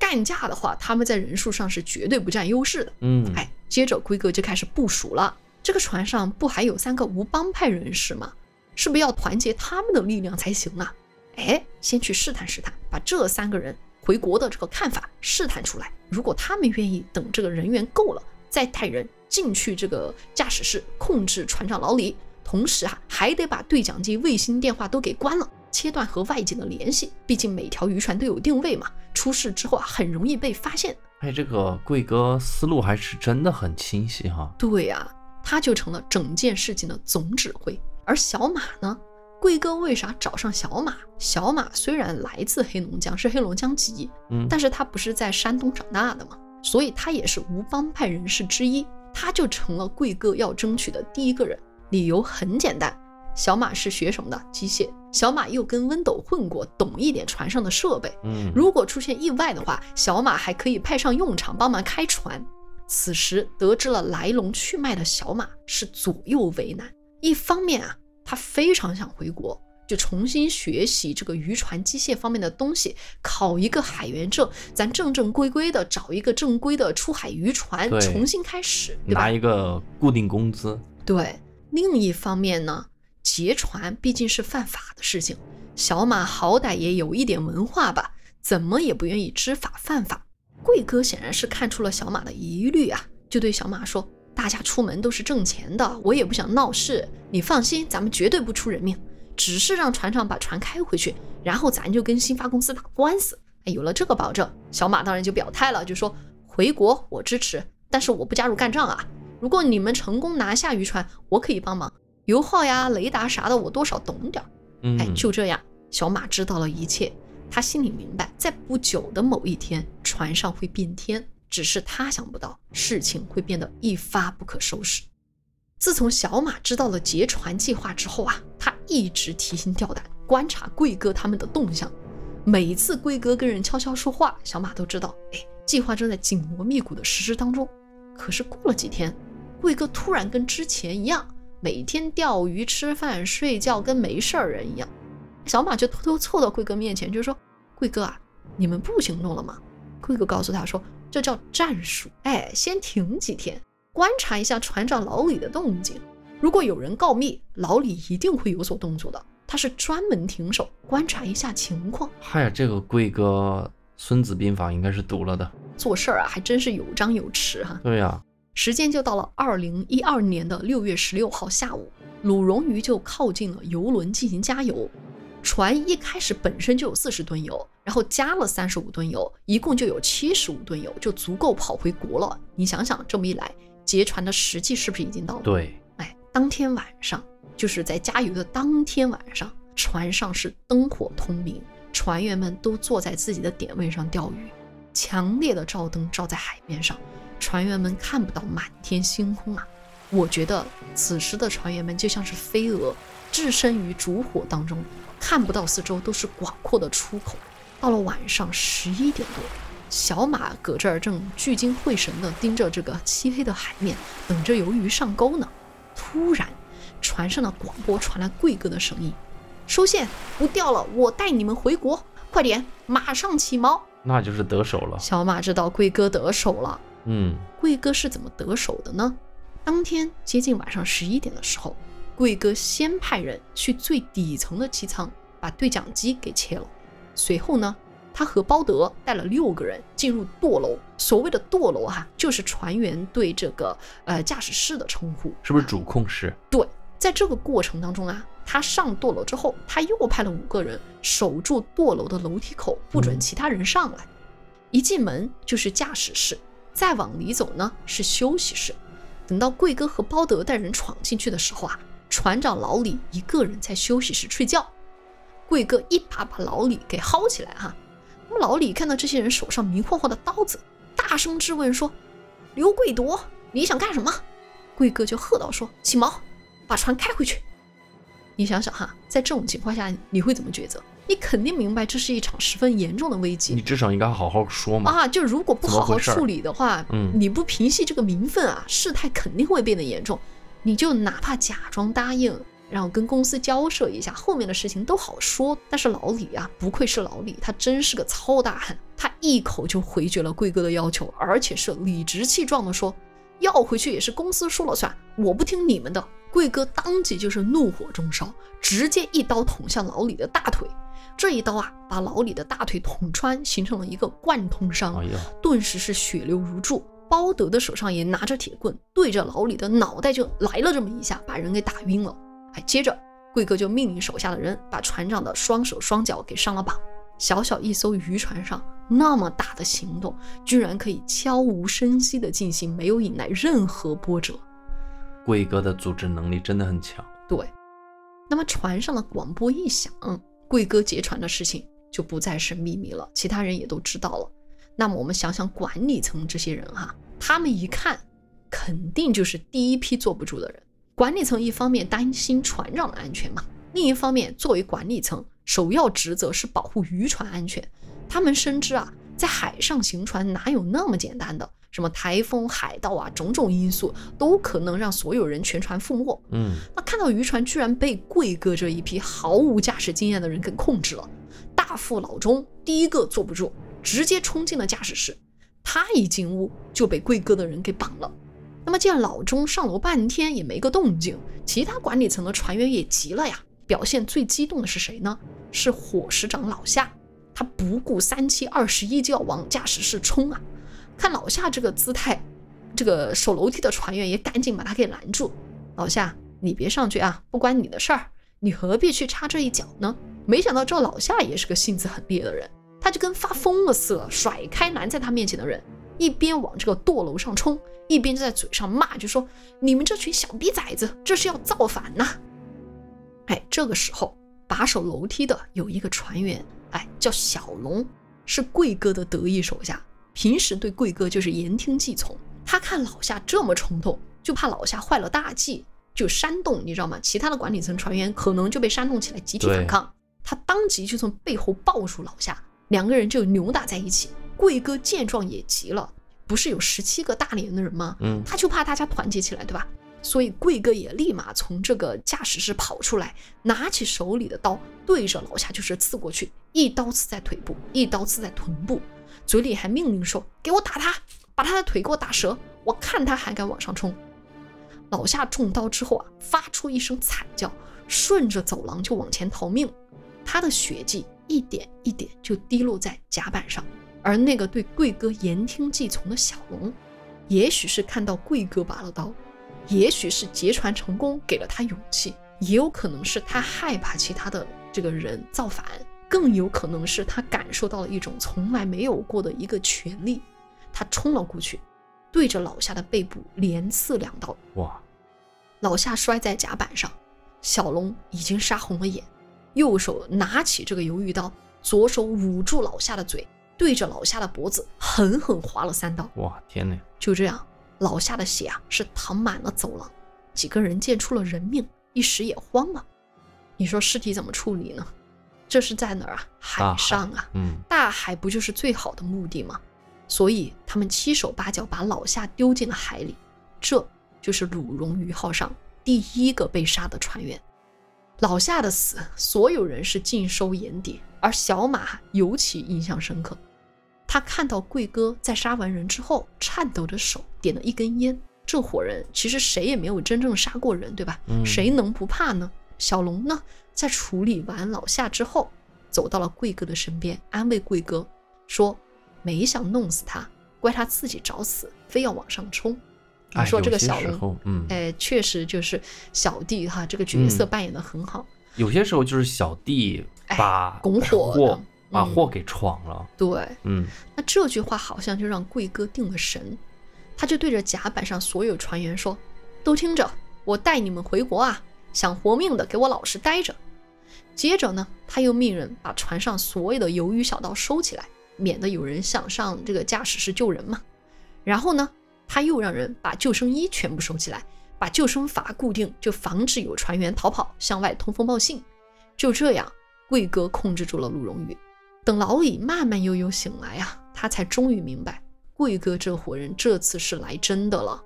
干架的话，他们在人数上是绝对不占优势的。嗯，哎，接着龟哥就开始部署了。这个船上不还有三个无帮派人士吗？是不是要团结他们的力量才行啊？哎，先去试探试探，把这三个人回国的这个看法试探出来。如果他们愿意等这个人员够了，再带人进去这个驾驶室控制船长老李，同时啊还得把对讲机、卫星电话都给关了，切断和外界的联系。毕竟每条渔船都有定位嘛，出事之后啊很容易被发现。哎，这个贵哥思路还是真的很清晰哈。对呀、他就成了整件事情的总指挥。而小马呢？贵哥为啥找上小马？小马虽然来自黑龙江，是黑龙江籍，嗯，但是他不是在山东长大的嘛，所以他也是无帮派人士之一，他就成了贵哥要争取的第一个人。理由很简单，小马是学什么的？机械。小马又跟温斗混过，懂一点船上的设备。嗯，如果出现意外的话，小马还可以派上用场，帮忙开船。此时得知了来龙去脉的小马是左右为难。一方面啊，他非常想回国，就重新学习这个渔船机械方面的东西，考一个海员证，咱正正规规的找一个正规的出海渔船，重新开始，对吧拿？一个固定工资。对，另一方面呢，劫船毕竟是犯法的事情，小马好歹也有一点文化吧，怎么也不愿意知法犯法。贵哥显然是看出了小马的疑虑啊，就对小马说：“大家出门都是挣钱的，我也不想闹事，你放心，咱们绝对不出人命，只是让船长把船开回去，然后咱就跟新发公司打官司。”哎，有了这个保证，小马当然就表态了，就说：“回国我支持，但是我不加入干仗啊。如果你们成功拿下渔船，我可以帮忙，油耗呀、雷达啥的，我多少懂点儿。”嗯，哎，就这样，小马知道了一切。他心里明白，在不久的某一天，船上会变天，只是他想不到事情会变得一发不可收拾。自从小马知道了劫船计划之后啊，他一直提心吊胆，观察贵哥他们的动向。每次贵哥跟人悄悄说话，小马都知道，哎，计划正在紧锣密鼓的实施当中。可是过了几天，贵哥突然跟之前一样，每天钓鱼、吃饭、睡觉，跟没事儿人一样。小马就偷偷凑到贵哥面前，就说：“贵哥啊，你们不行动了吗？”贵哥告诉他说：“这叫战术，哎，先停几天，观察一下船长老李的动静。如果有人告密，老李一定会有所动作的。他是专门停手，观察一下情况。嗨呀，这个贵哥《孙子兵法》应该是读了的。做事儿啊，还真是有章有尺哈。对呀、时间就到了二零一二年的六月十六号下午，鲁荣鱼就靠近了游轮进行加油。船一开始本身就有四十吨油，然后加了三十五吨油，一共就有七十五吨油，就足够跑回国了。你想想，这么一来，劫船的时机是不是已经到了？对，哎，当天晚上，就是在加油的当天晚上，船上是灯火通明，船员们都坐在自己的点位上钓鱼，强烈的照灯照在海面上，船员们看不到满天星空啊。我觉得此时的船员们就像是飞蛾，置身于烛火当中，看不到四周都是广阔的出口。到了晚上十一点多，小马搁这儿正聚精会神地盯着这个漆黑的海面，等着鱿鱼上钩呢。突然，船上的广播传来贵哥的声音：“收线，不钓了，我带你们回国，快点，马上起锚。那就是得手”了。小马知道贵哥得手了。嗯，贵哥是怎么得手的呢？当天接近晚上十一点的时候，贵哥先派人去最底层的机舱把对讲机给切了。随后呢，他和包德带了六个人进入舵楼。所谓的舵楼哈、就是船员对这个呃驾驶室的称呼。是不是主控室？对，在这个过程当中啊，他上舵楼之后，他又派了五个人守住舵楼的楼梯口，不准嗯其他人上来。一进门就是驾驶室，再往里走呢是休息室。等到贵哥和包德带人闯进去的时候啊，船长老李一个人在休息室睡觉。贵哥一把把老李给薅起来哈、那么老李看到这些人手上明晃晃的刀子，大声质问说：“刘贵夺，你想干什么？”贵哥就喝道说：“起锚，把船开回去。”你想想哈，在这种情况下，你会怎么抉择？你肯定明白这是一场十分严重的危机。你至少应该好好说嘛。啊，就如果不好好处理的话，嗯，你不平息这个民愤啊，事态肯定会变得严重。你就哪怕假装答应，然后跟公司交涉一下，后面的事情都好说。但是老李啊，不愧是老李，他真是个糙大汉，他一口就回绝了贵哥的要求，而且是理直气壮的说，要回去也是公司说了算，我不听你们的。贵哥当即就是怒火中烧，直接一刀捅向老李的大腿。这一刀啊，把老李的大腿捅穿，形成了一个贯通伤，哎，顿时是血流如注。包德的手上也拿着铁棍，对着老李的脑袋就来了这么一下，把人给打晕了。哎，接着贵哥就命令手下的人把船长的双手双脚给上了绑。小小一艘渔船上，那么大的行动，居然可以悄无声息地进行，没有引来任何波折。贵哥的组织能力真的很强。对，那么船上的广播一响，贵哥劫船的事情就不再是秘密了，其他人也都知道了。那么我们想想管理层这些人哈，他们一看，肯定就是第一批坐不住的人。管理层一方面担心船长的安全嘛，另一方面作为管理层，首要职责是保护渔船安全。他们深知啊，在海上行船哪有那么简单的？什么台风、海盗啊，种种因素都可能让所有人全船覆没。嗯，那看到渔船居然被贵哥这一批毫无驾驶经验的人给控制了，大副老钟第一个坐不住，直接冲进了驾驶室。他一进屋就被贵哥的人给绑了。那么见老钟上楼半天也没个动静，其他管理层的船员也急了呀。表现最激动的是谁呢？是伙食长老夏，他不顾三七二十一就要往驾驶室冲啊。看老夏这个姿态，这个守楼梯的船员也赶紧把他给拦住。老夏，你别上去啊，不关你的事儿，你何必去插这一脚呢？没想到这老夏也是个性子很烈的人，他就跟发疯了似的，甩开拦在他面前的人，一边往这个舵楼上冲，一边就在嘴上骂，就说：“你们这群小逼崽子，这是要造反呐！”哎，这个时候把守楼梯的有一个船员，哎，叫小龙，是贵哥的得意手下。平时对贵哥就是言听计从，他看老夏这么冲动，就怕老夏坏了大计，就煽动，你知道吗？其他的管理层船员可能就被煽动起来集体反抗。他当即就从背后抱住老夏，两个人就扭打在一起。贵哥见状也急了，不是有十七个大连的人吗？嗯，他就怕大家团结起来，对吧？所以贵哥也立马从这个驾驶室跑出来，拿起手里的刀对着老夏就是刺过去，一刀刺在腿部，一刀刺在臀部。嘴里还命令说：“给我打他，把他的腿给我打折，我看他还敢往上冲。”老夏中刀之后啊，发出一声惨叫，顺着走廊就往前逃命。他的血迹一点一点就滴落在甲板上。而那个对贵哥言听计从的小龙，也许是看到贵哥拔了刀，也许是劫船成功给了他勇气，也有可能是他害怕其他的这个人造反。更有可能是他感受到了一种从来没有过的一个权利，他冲了过去，对着老夏的背部连刺两刀。哇！老夏摔在甲板上，小龙已经杀红了眼，右手拿起这个鱿鱼刀，左手捂住老夏的嘴，对着老夏的脖子狠狠划了三刀。哇！天哪！就这样，老夏的血啊是淌满了走廊。几个人见出了人命，一时也慌了。你说尸体怎么处理呢？这是在哪儿啊？海上啊，嗯，大海不就是最好的墓地吗？所以他们七手八脚把老夏丢进了海里。这就是鲁荣鱼号上第一个被杀的船员。老夏的死，所有人是尽收眼底，而小马尤其印象深刻。他看到贵哥在杀完人之后，颤抖着手点了一根烟。这伙人其实谁也没有真正杀过人，对吧？谁能不怕呢？小龙呢？在处理完老夏之后，走到了贵哥的身边，安慰贵哥说：“没想弄死他，怪他自己找死，非要往上冲。”你说这个小龙，嗯，哎，确实就是小弟哈，这个角色扮演的很好。有些时候就是小弟把拱火，把祸给闯了。对，嗯，那这句话好像就让贵哥定了神，他就对着甲板上所有船员说：“都听着，我带你们回国啊！”想活命的，给我老实待着。接着呢，他又命人把船上所有的鱿鱼小刀收起来，免得有人想上这个驾驶室救人嘛。然后呢，他又让人把救生衣全部收起来，把救生筏固定，就防止有船员逃跑向外通风报信。就这样，贵哥控制住了鲁荣宇。等老李慢慢悠悠醒来啊，他才终于明白，贵哥这伙人这次是来真的了。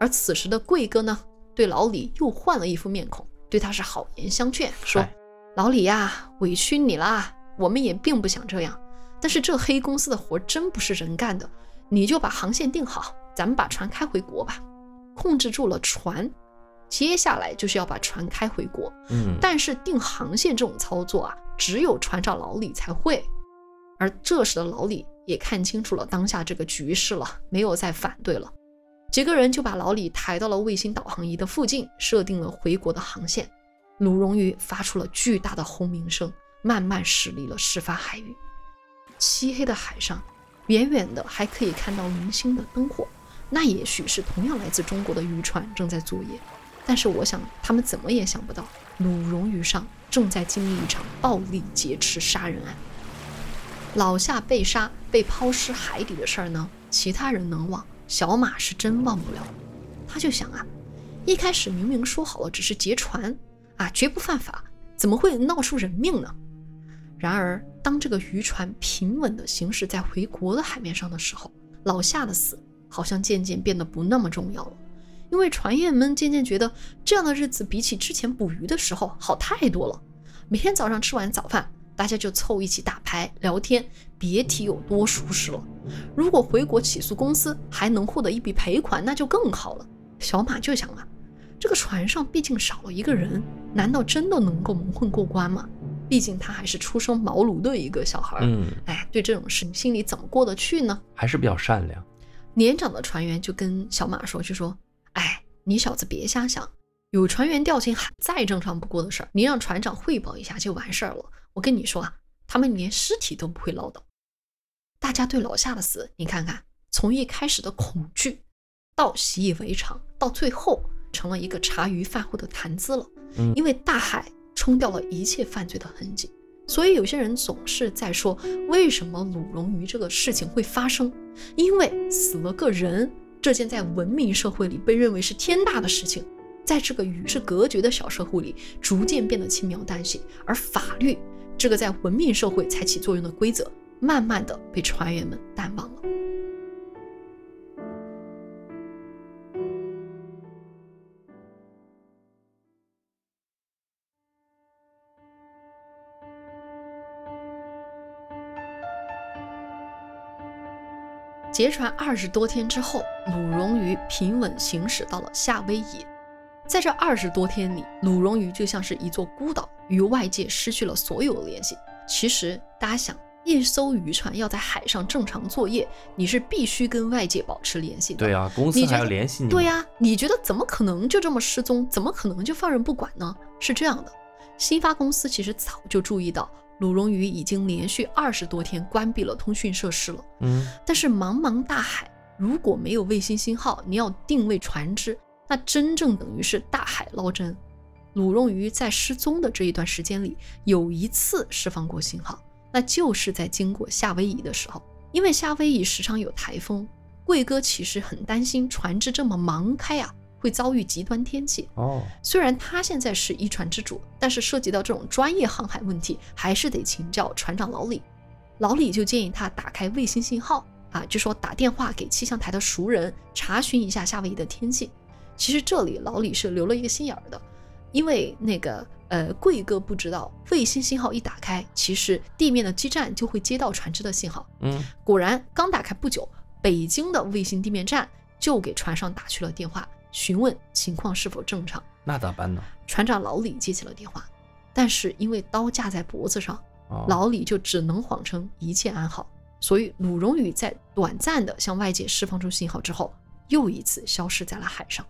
而此时的贵哥呢，对老李又换了一副面孔，对他是好言相劝，说：“老李呀，委屈你啦，我们也并不想这样，但是这黑公司的活真不是人干的，你就把航线定好，咱们把船开回国吧。控制住了船，接下来就是要把船开回国。嗯，但是定航线这种操作啊，只有船长老李才会。而这时的老李也看清楚了当下这个局势了，没有再反对了。”几个人就把老李抬到了卫星导航仪的附近，设定了回国的航线。鲁荣鱼发出了巨大的轰鸣声，慢慢驶离了事发海域。漆黑的海上，远远的还可以看到零星的灯火，那也许是同样来自中国的渔船正在作业。但是我想，他们怎么也想不到，鲁荣鱼上正在经历一场暴力劫持杀人案。老夏被杀、被抛尸海底的事儿呢？其他人能忘？小马是真忘不了，他就想啊，一开始明明说好了只是劫船啊，绝不犯法，怎么会闹出人命呢？然而，当这个渔船平稳地行驶在回国的海面上的时候，老夏的死好像渐渐变得不那么重要了，因为船员们渐渐觉得这样的日子比起之前捕鱼的时候好太多了，每天早上吃完早饭。大家就凑一起打牌聊天，别提有多舒适了。如果回国起诉公司，还能获得一笔赔款，那就更好了。小马就想啊，这个船上毕竟少了一个人，难道真的能够蒙混过关吗？毕竟他还是初生茅庐的一个小孩。嗯，哎，对这种事心里怎么过得去呢？还是比较善良。年长的船员就跟小马说，就说：“哎，你小子别瞎想，有船员掉进海，再正常不过的事儿，你让船长汇报一下就完事儿了。”我跟你说啊，他们连尸体都不会捞到。大家对老夏的死，你看看，从一开始的恐惧，到习以为常，到最后成了一个茶余饭后的谈资了。嗯，因为大海冲掉了一切犯罪的痕迹，所以有些人总是在说，为什么鲁荣鱼这个事情会发生？因为死了个人，这件在文明社会里被认为是天大的事情，在这个与世隔绝的小社会里，逐渐变得轻描淡写，而法律。这个在文明社会才起作用的规则，慢慢的被船员们淡忘了。劫船二十多天之后，鲁荣鱼平稳行驶到了夏威夷。在这二十多天里，鲁荣鱼就像是一座孤岛，与外界失去了所有联系。其实，大家想，一艘渔船要在海上正常作业，你是必须跟外界保持联系的。对啊，公司还要联系你。对呀，你觉得怎么可能就这么失踪？怎么可能就放任不管呢？是这样的，新发公司其实早就注意到鲁荣鱼已经连续二十多天关闭了通讯设施了。嗯，但是茫茫大海，如果没有卫星信号，你要定位船只。那真正等于是大海捞针。鲁荣鱼在失踪的这一段时间里，有一次释放过信号，那就是在经过夏威夷的时候。因为夏威夷时常有台风，贵哥其实很担心船只这么忙开啊，会遭遇极端天气。哦，虽然他现在是一船之主，但是涉及到这种专业航海问题，还是得请教船长老李。老李就建议他打开卫星信号啊，就说打电话给气象台的熟人，查询一下夏威夷的天气。其实这里老李是留了一个心眼儿的，因为那个呃贵哥不知道卫星信号一打开，其实地面的基站就会接到船只的信号。嗯，果然刚打开不久，北京的卫星地面站就给船上打去了电话，询问情况是否正常。那咋办呢？船长老李接起了电话，但是因为刀架在脖子上，老李就只能谎称一切安好。所以鲁荣宇在短暂的向外界释放出信号之后，又一次消失在了海上。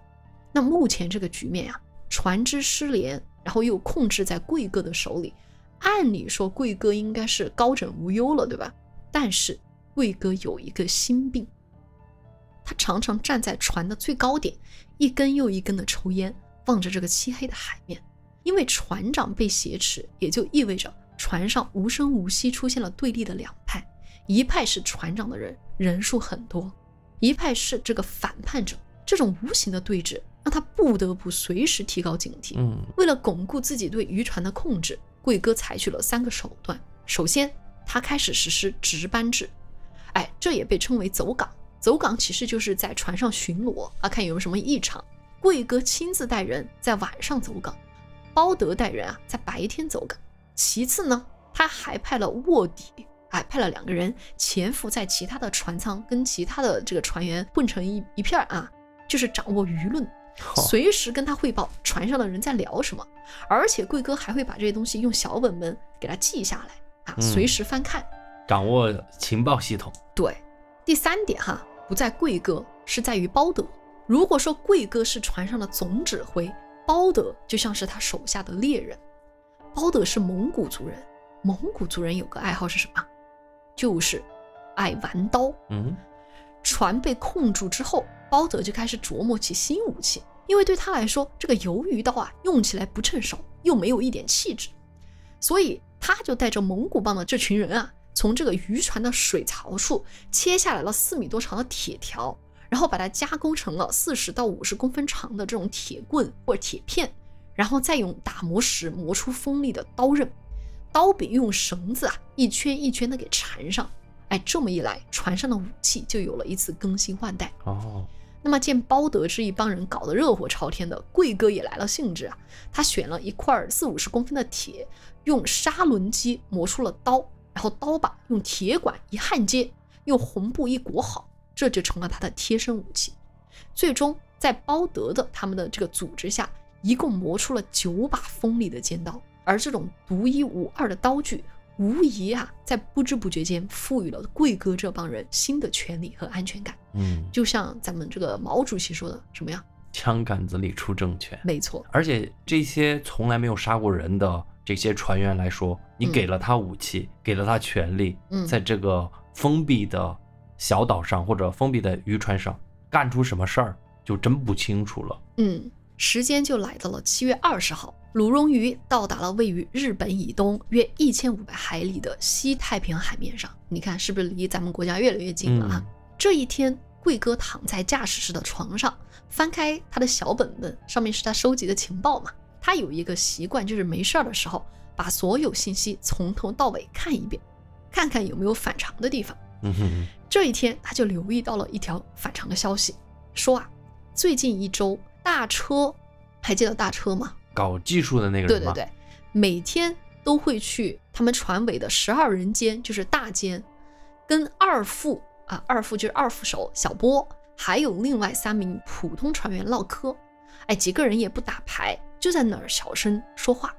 那目前这个局面呀，船只失联，然后又控制在贵哥的手里，按理说贵哥应该是高枕无忧了，对吧？但是贵哥有一个心病，他常常站在船的最高点，一根又一根的抽烟，望着这个漆黑的海面。因为船长被挟持，也就意味着船上无声无息出现了对立的两派，一派是船长的人，人数很多；一派是这个反叛者。这种无形的对峙。让他不得不随时提高警惕。嗯为了巩固自己对渔船的控制，贵哥采取了三个手段。首先，他开始实施值班制，哎，这也被称为走岗。走岗其实就是在船上巡逻啊，看有没有什么异常。贵哥亲自带人在晚上走岗，包德带人啊在白天走岗。其次呢，他还派了卧底，哎，派了两个人潜伏在其他的船舱，跟其他的这个船员混成一一片儿啊，就是掌握舆论，好随时跟他汇报船上的人在聊什么。而且贵哥还会把这些东西用小本本给他记下来啊，嗯随时翻看。掌握情报系统。对，第三点哈，不在贵哥，是在于包德。如果说贵哥是船上的总指挥，包德就像是他手下的猎人。包德是蒙古族人，蒙古族人有个爱好是什么？就是爱玩刀。嗯船被控住之后，包德就开始琢磨起新武器，因为对他来说，这个鱿鱼刀啊，用起来不趁手，又没有一点气质，所以他就带着蒙古帮的这群人啊，从这个渔船的水槽处切下来了四米多长的铁条，然后把它加工成了四十到五十公分长的这种铁棍或者铁片，然后再用打磨石磨出锋利的刀刃，刀柄用绳子啊一圈一圈的给缠上。哎，这么一来，船上的武器就有了一次更新换代。哦，那么见包德这一帮人搞得热火朝天的，贵哥也来了兴致啊。他选了一块四五十公分的铁，用砂轮机磨出了刀，然后刀把用铁管一焊接，用红布一裹好，这就成了他的贴身武器。最终在包德的他们的这个组织下，一共磨出了九把锋利的尖刀，而这种独一无二的刀具。无疑啊，在不知不觉间赋予了贵哥这帮人新的权利和安全感。嗯，就像咱们这个毛主席说的什么呀？枪杆子里出政权。没错，而且这些从来没有杀过人的这些船员来说，你嗯给了他武器，给了他权利，嗯在这个封闭的小岛上或者封闭的渔船上干出什么事儿，就真不清楚了。嗯，时间就来到了七月二十号，鲁荣鱼到达了位于日本以东约一千五百海里的西太平洋海面上。你看，是不是离咱们国家越来越近了啊？嗯这一天，贵哥躺在驾驶室的床上，翻开他的小本本，上面是他收集的情报嘛。他有一个习惯，就是没事儿的时候，把所有信息从头到尾看一遍，看看有没有反常的地方。嗯哼，这一天，他就留意到了一条反常的消息，说啊，最近一周大车，还记得大车吗？搞技术的那个人吗？对对对，每天都会去他们船尾的十二人间，就是大间，跟二副啊，二副就是二副手小波，还有另外三名普通船员唠嗑。哎，几个人也不打牌，就在那儿小声说话。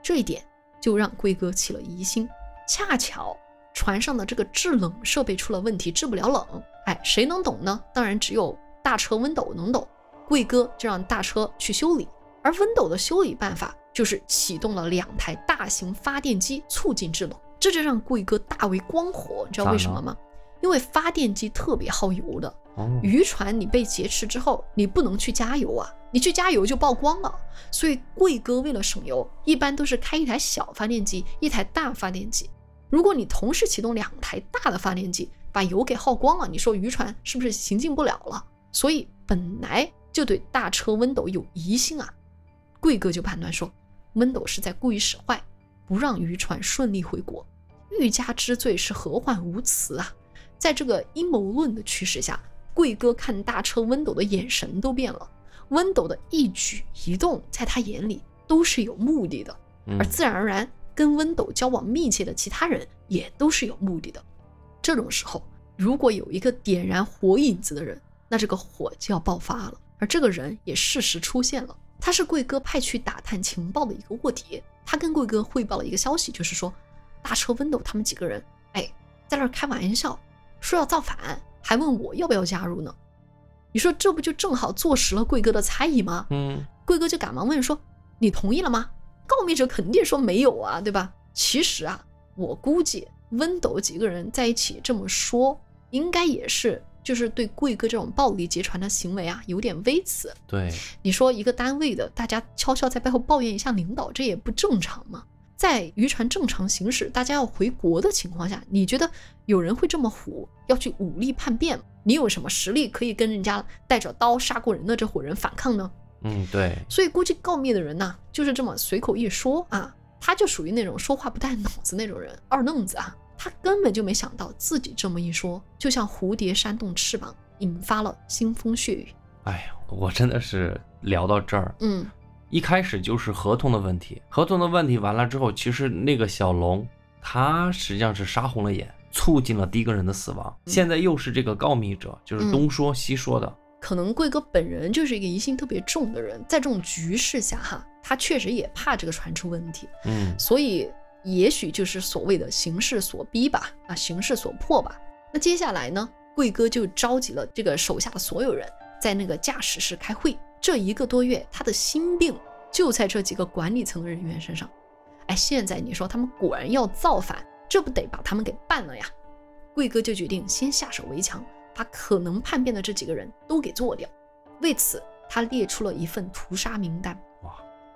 这一点就让贵哥起了疑心。恰巧船上的这个制冷设备出了问题，制不了冷。哎，谁能懂呢？当然只有大车温斗能懂。贵哥就让大车去修理。而温斗的修理办法就是启动了两台大型发电机，促进制冷，这就让贵哥大为光火。你知道为什么吗？因为发电机特别耗油的，哦，渔船你被劫持之后，你不能去加油啊，你去加油就曝光了。所以贵哥为了省油，一般都是开一台小发电机，一台大发电机。如果你同时启动两台大的发电机，把油给耗光了，你说渔船是不是行进不了了？所以本来就对大车温斗有疑心啊。贵哥就判断说，温斗是在故意使坏，不让渔船顺利回国。欲加之罪是何患无辞啊！在这个阴谋论的驱使下，贵哥看大车温斗的眼神都变了。温斗的一举一动，在他眼里都是有目的的，嗯而自然而然跟温斗交往密切的其他人也都是有目的的。这种时候，如果有一个点燃火影子的人，那这个火就要爆发了。而这个人也适时出现了，他是贵哥派去打探情报的一个卧底。他跟贵哥汇报了一个消息，就是说大车温斗他们几个人，哎，在那儿开玩笑，说要造反，还问我要不要加入呢。你说这不就正好坐实了贵哥的猜疑吗？嗯，贵哥就赶忙问说：“你同意了吗？”告密者肯定说没有啊，对吧？其实啊，我估计温斗几个人在一起这么说，应该也是就是对贵哥这种暴力劫船的行为啊有点微词。对，你说一个单位的大家悄悄在背后抱怨一下领导，这也不正常嘛。在渔船正常行驶、大家要回国的情况下，你觉得有人会这么虎，要去武力叛变？你有什么实力可以跟人家带着刀杀过人的这伙人反抗呢？嗯，对。所以估计告密的人呢，就是这么随口一说啊，他就属于那种说话不带脑子那种人，二愣子啊，他根本就没想到自己这么一说，就像蝴蝶扇动翅膀，引发了腥风血雨。哎呀，我真的是聊到这儿，嗯。一开始就是合同的问题，合同的问题完了之后，其实那个小龙他实际上是杀红了眼，促进了第一个人的死亡。现在又是这个告密者，就是东说西说的。可能贵哥本人就是一个疑心特别重的人，在这种局势下哈，他确实也怕这个船出问题，嗯，所以也许就是所谓的形势所逼吧，啊，形势所迫吧。那接下来呢，贵哥就召集了这个手下的所有人，在那个驾驶室开会。这一个多月，他的心病就在这几个管理层的人员身上。哎，现在你说他们果然要造反，这不得把他们给办了呀？贵哥就决定先下手为强，把可能叛变的这几个人都给做掉。为此，他列出了一份屠杀名单。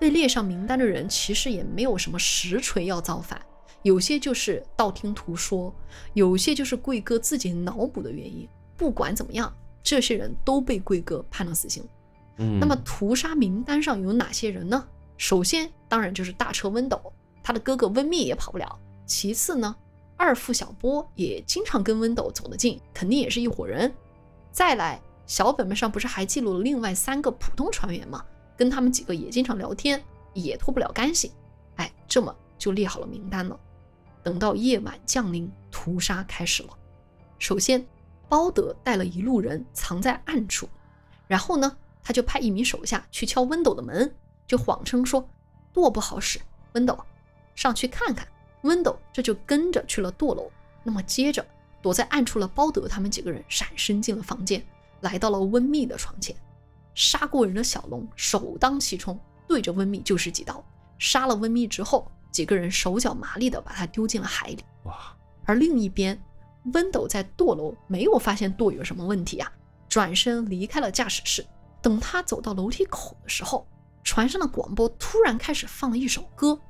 哇，被列上名单的人其实也没有什么实锤要造反，有些就是道听途说，有些就是贵哥自己脑补的原因。不管怎么样，这些人都被贵哥判了死刑。那么屠杀名单上有哪些人呢？首先当然就是大车温斗，他的哥哥温密也跑不了。其次呢，二副小波也经常跟温斗走得近，肯定也是一伙人。再来，小本本上不是还记录了另外三个普通船员吗？跟他们几个也经常聊天，也脱不了干系。哎，这么就列好了名单了。等到夜晚降临，屠杀开始了。首先，包德带了一路人藏在暗处，然后呢？他就派一名手下去敲温斗的门，就谎称说舵不好使，温斗上去看看。温斗这就跟着去了舵楼。那么接着，躲在暗处的包德他们几个人闪身进了房间，来到了温密的床前。杀过人的小龙首当其冲，对着温密就是几刀。杀了温密之后，几个人手脚麻利的把他丢进了海里。哇！而另一边，温斗在堕楼没有发现舵有什么问题啊，转身离开了驾驶室。等他走到楼梯口的时候，船上的广播突然开始放了一首歌，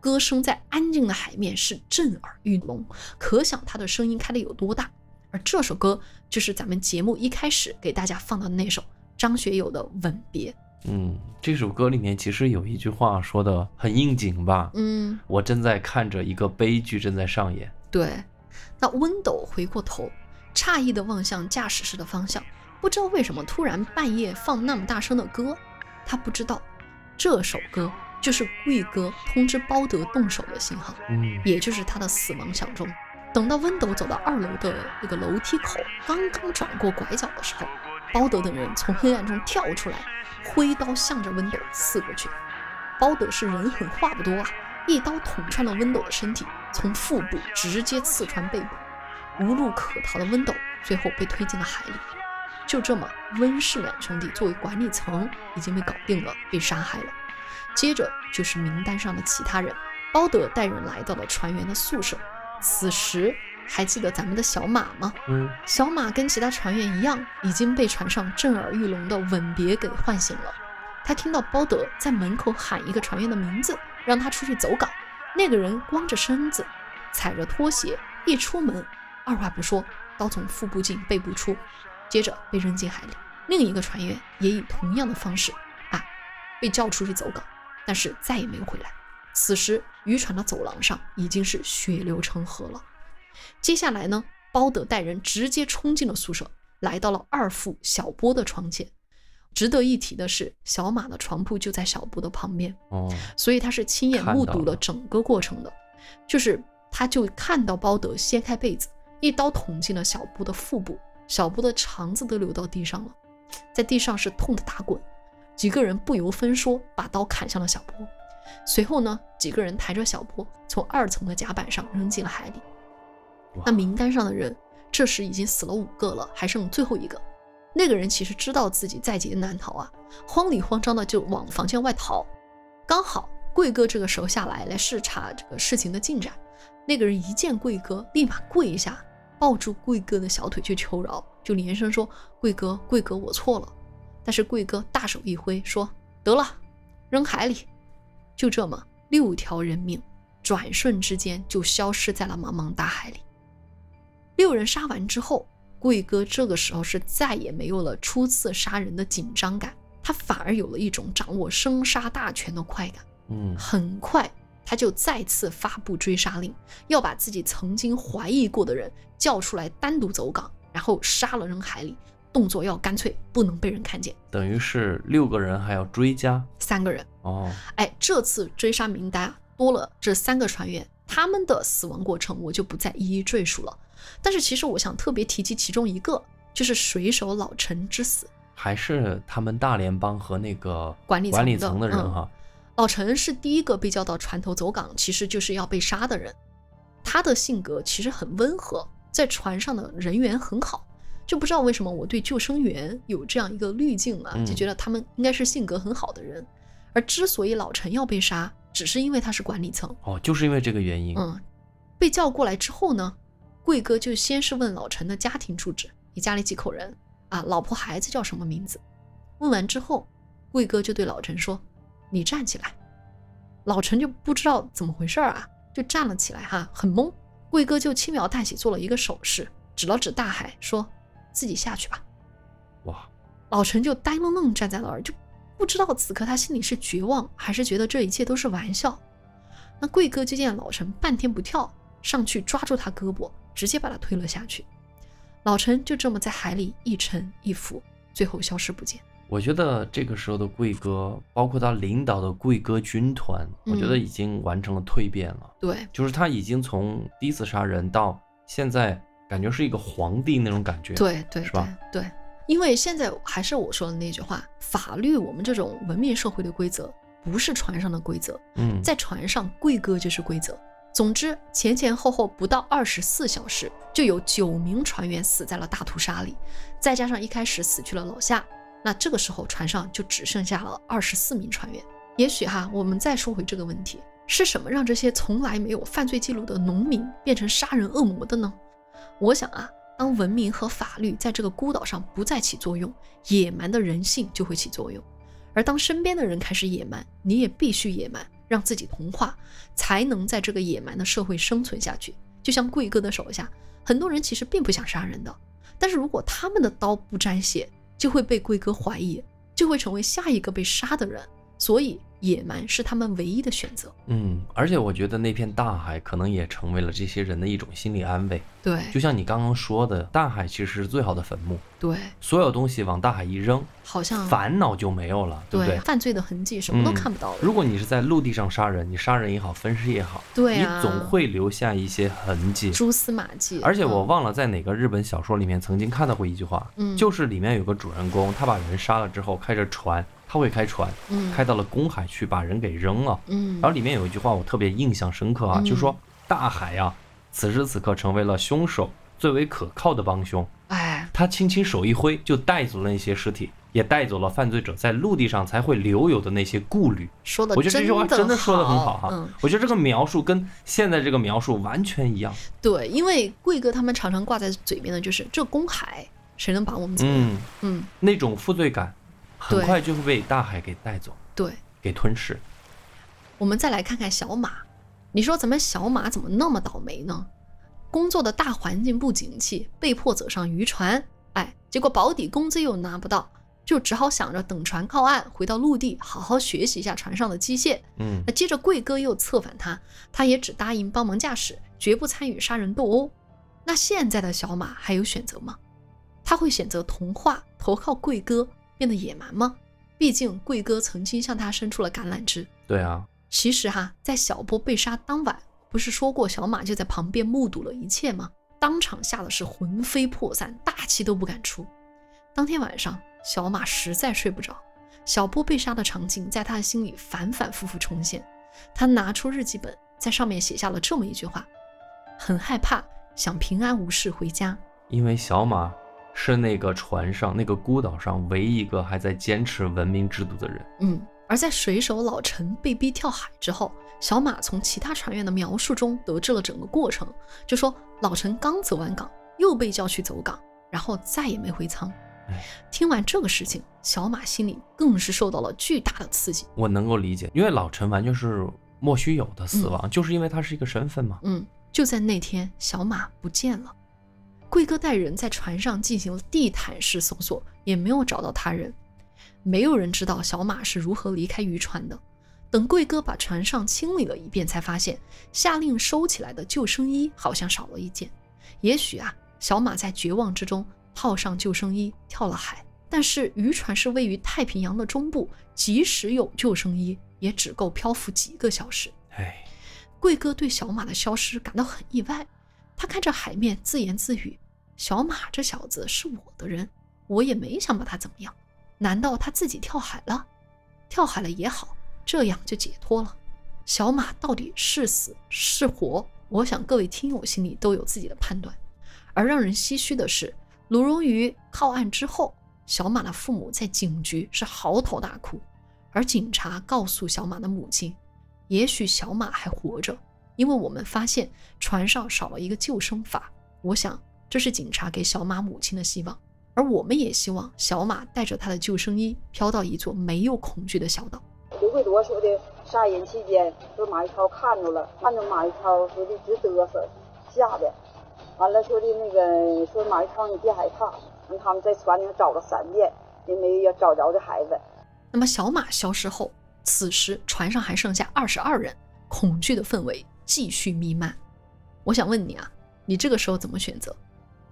歌声在安静的海面是震耳欲聋，可想他的声音开的有多大。而这首歌就是咱们节目一开始给大家放的那首张学友的《吻别》。嗯，这首歌里面其实有一句话说的很应景吧？嗯，我正在看着一个悲剧正在上演。对，那温斗回过头，诧异的望向驾驶室的方向。不知道为什么突然半夜放那么大声的歌，他不知道这首歌就是贵哥通知包德动手的信号，嗯，也就是他的死亡响钟。等到温斗走到二楼的那个楼梯口，刚刚转过拐角的时候，包德等人从黑暗中跳出来，挥刀向着温斗刺过去。包德是人狠话不多啊，一刀捅穿了温斗的身体，从腹部直接刺穿背部，无路可逃的温斗最后被推进了海里。就这么，温氏两兄弟作为管理层已经被搞定了，被杀害了。接着就是名单上的其他人，包德带人来到了船员的宿舍。此时还记得咱们的小马吗？嗯，小马跟其他船员一样，已经被船上震耳欲聋的吻别给唤醒了。他听到包德在门口喊一个船员的名字，让他出去走岗。那个人光着身子，踩着拖鞋，一出门，二话不说，刀从腹部进，背部出。接着被扔进海里，另一个船员也以同样的方式啊被叫出去走岗，但是再也没有回来。此时渔船的走廊上已经是血流成河了。接下来呢，包德带人直接冲进了宿舍，来到了二副小波的床前。值得一提的是，小马的床铺就在小波的旁边哦，所以他是亲眼目睹了整个过程的，就是他就看到包德掀开被子，一刀捅进了小波的腹部。小波的肠子都流到地上了，在地上是痛得打滚。几个人不由分说把刀砍向了小波。随后呢，几个人抬着小波从二层的甲板上扔进了海里。那名单上的人这时已经死了五个了，还剩最后一个。那个人其实知道自己在劫难逃啊，慌里慌张的就往房间外逃。刚好贵哥这个时候下来来视察这个事情的进展。那个人一见贵哥，立马跪一下。抱住贵哥的小腿去求饶，就连声说：“贵哥，贵哥，我错了。”但是贵哥大手一挥，说：“得了，扔海里。”就这么，六条人命转瞬之间就消失在了茫茫大海里。六人杀完之后，贵哥这个时候是再也没有了初次杀人的紧张感，他反而有了一种掌握生杀大权的快感。嗯，很快，他就再次发布追杀令，要把自己曾经怀疑过的人叫出来单独走岗，然后杀了扔海里，动作要干脆，不能被人看见。等于是六个人还要追加三个人，哦，哎，这次追杀名单啊多了这三个船员，他们的死亡过程我就不再一一赘述了。但是其实我想特别提及其中一个，就是水手老陈之死。还是他们大联邦和那个管理层的管理层的人嗯哈，老陈是第一个被叫到船头走岗，其实就是要被杀的人。他的性格其实很温和，在船上的人缘很好，就不知道为什么我对救生员有这样一个滤镜啊，嗯就觉得他们应该是性格很好的人。而之所以老陈要被杀，只是因为他是管理层。哦，就是因为这个原因，嗯，被叫过来之后呢，贵哥就先是问老陈的家庭住址，你家里几口人啊？老婆孩子叫什么名字？问完之后，贵哥就对老陈说：“你站起来。”老陈就不知道怎么回事儿啊，就站了起来哈，很懵。贵哥就轻描淡写做了一个手势，指了指大海，说：“自己下去吧。”哇，老陈就呆愣愣站在那儿，就不知道此刻他心里是绝望，还是觉得这一切都是玩笑。那贵哥就见老陈半天不跳，上去抓住他胳膊，直接把他推了下去。老陈就这么在海里一沉一浮，最后消失不见。我觉得这个时候的贵哥，包括他领导的贵哥军团，我觉得嗯已经完成了蜕变了，对，就是他已经从第一次杀人到现在，感觉是一个皇帝那种感觉，，对，对，是吧对，对。因为现在还是我说的那句话，法律我们这种文明社会的规则，不是船上的规则，嗯，在船上，贵哥就是规则。总之，前前后后不到二十四小时，就有九名船员死在了大屠杀里，再加上一开始死去了老夏，那这个时候船上就只剩下了二十四名船员。也许哈，我们再说回这个问题，是什么让这些从来没有犯罪记录的农民变成杀人恶魔的呢？我想啊，当文明和法律在这个孤岛上不再起作用，野蛮的人性就会起作用。而当身边的人开始野蛮，你也必须野蛮，让自己同化，才能在这个野蛮的社会生存下去。就像贵哥的手下，很多人其实并不想杀人的，但是如果他们的刀不沾血，就会被贵哥怀疑，就会成为下一个被杀的人。所以，野蛮是他们唯一的选择。嗯，而且我觉得那片大海可能也成为了这些人的一种心理安慰，对就像你刚刚说的，大海其实是最好的坟墓，对，所有东西往大海一扔，好像烦恼就没有了，对不对？犯罪的痕迹什么都嗯看不到了。如果你是在陆地上杀人，你杀人也好，分尸也好，对啊你总会留下一些痕迹。蛛丝马迹。而且我嗯忘了在哪个日本小说里面曾经看到过一句话，嗯就是里面有个主人公，他把人杀了之后，开着船，他会开船，嗯开到了公海去把人给扔了。嗯然后里面有一句话我特别印象深刻啊，嗯就说大海啊，此时此刻成为了凶手最为可靠的帮凶。哎，他轻轻手一挥，就带走了那些尸体，也带走了犯罪者在陆地上才会留有的那些顾虑。说的我觉得这句话真的说的很好哈、嗯，我觉得这个描述跟现在这个描述完全一样。对，因为贵哥他们常常挂在嘴边的就是这公海，谁能把我们怎么样？嗯，嗯，那种负罪感很快就会被大海给带走，对。给吞噬。我们再来看看小马，你说咱们小马怎么那么倒霉呢？工作的大环境不景气，被迫走上渔船，哎，结果保底工资又拿不到，就只好想着等船靠岸，回到陆地，好好学习一下船上的机械。嗯那接着贵哥又策反他，他也只答应帮忙驾驶，绝不参与杀人斗殴。那现在的小马还有选择吗？他会选择同化，投靠贵哥，变得野蛮吗？毕竟贵哥曾经向他伸出了橄榄枝。对啊，其实哈，在小波被杀当晚，不是说过小马就在旁边目睹了一切吗？当场吓得是魂飞魄散，大气都不敢出。当天晚上，小马实在睡不着，小波被杀的场景在他的心里反反复复重现。他拿出日记本，在上面写下了这么一句话：很害怕，想平安无事回家。因为小马是那个船上那个孤岛上唯一一个还在坚持文明制度的人。嗯，而在水手老陈被逼跳海之后，小马从其他船员的描述中得知了整个过程，就说老陈刚走完岗，又被叫去走岗，然后再也没回舱哎。听完这个事情，小马心里更是受到了巨大的刺激。我能够理解，因为老陈完全是莫须有的死亡，就是因为他是一个身份嘛。嗯，就在那天，小马不见了。贵哥带人在船上进行了地毯式搜索，也没有找到他人。没有人知道小马是如何离开渔船的。等贵哥把船上清理了一遍，才发现下令收起来的救生衣好像少了一件。也许啊，小马在绝望之中套上救生衣跳了海。但是渔船是位于太平洋的中部，即使有救生衣，也只够漂浮几个小时。哎，贵哥对小马的消失感到很意外，他看着海面自言自语：“小马这小子是我的人，我也没想把他怎么样。难道他自己跳海了？跳海了也好。”这样就解脱了。小马到底是死是活？我想各位听友心里都有自己的判断。而让人唏嘘的是，鲁荣鱼靠岸之后，小马的父母在警局是嚎啕大哭。而警察告诉小马的母亲，也许小马还活着，因为我们发现船上少了一个救生筏。我想这是警察给小马母亲的希望，而我们也希望小马带着他的救生衣飘到一座没有恐惧的小岛。刘贵多说的杀人期间，说马玉超看着了，看着马玉超说的直嘚瑟，吓的。完了说的那个说马玉超你别害怕，让他们在船里找了三遍，也没有找着这孩子。那么小马消失后，此时船上还剩下二十二人，恐惧的氛围继续弥漫。我想问你啊，你这个时候怎么选择？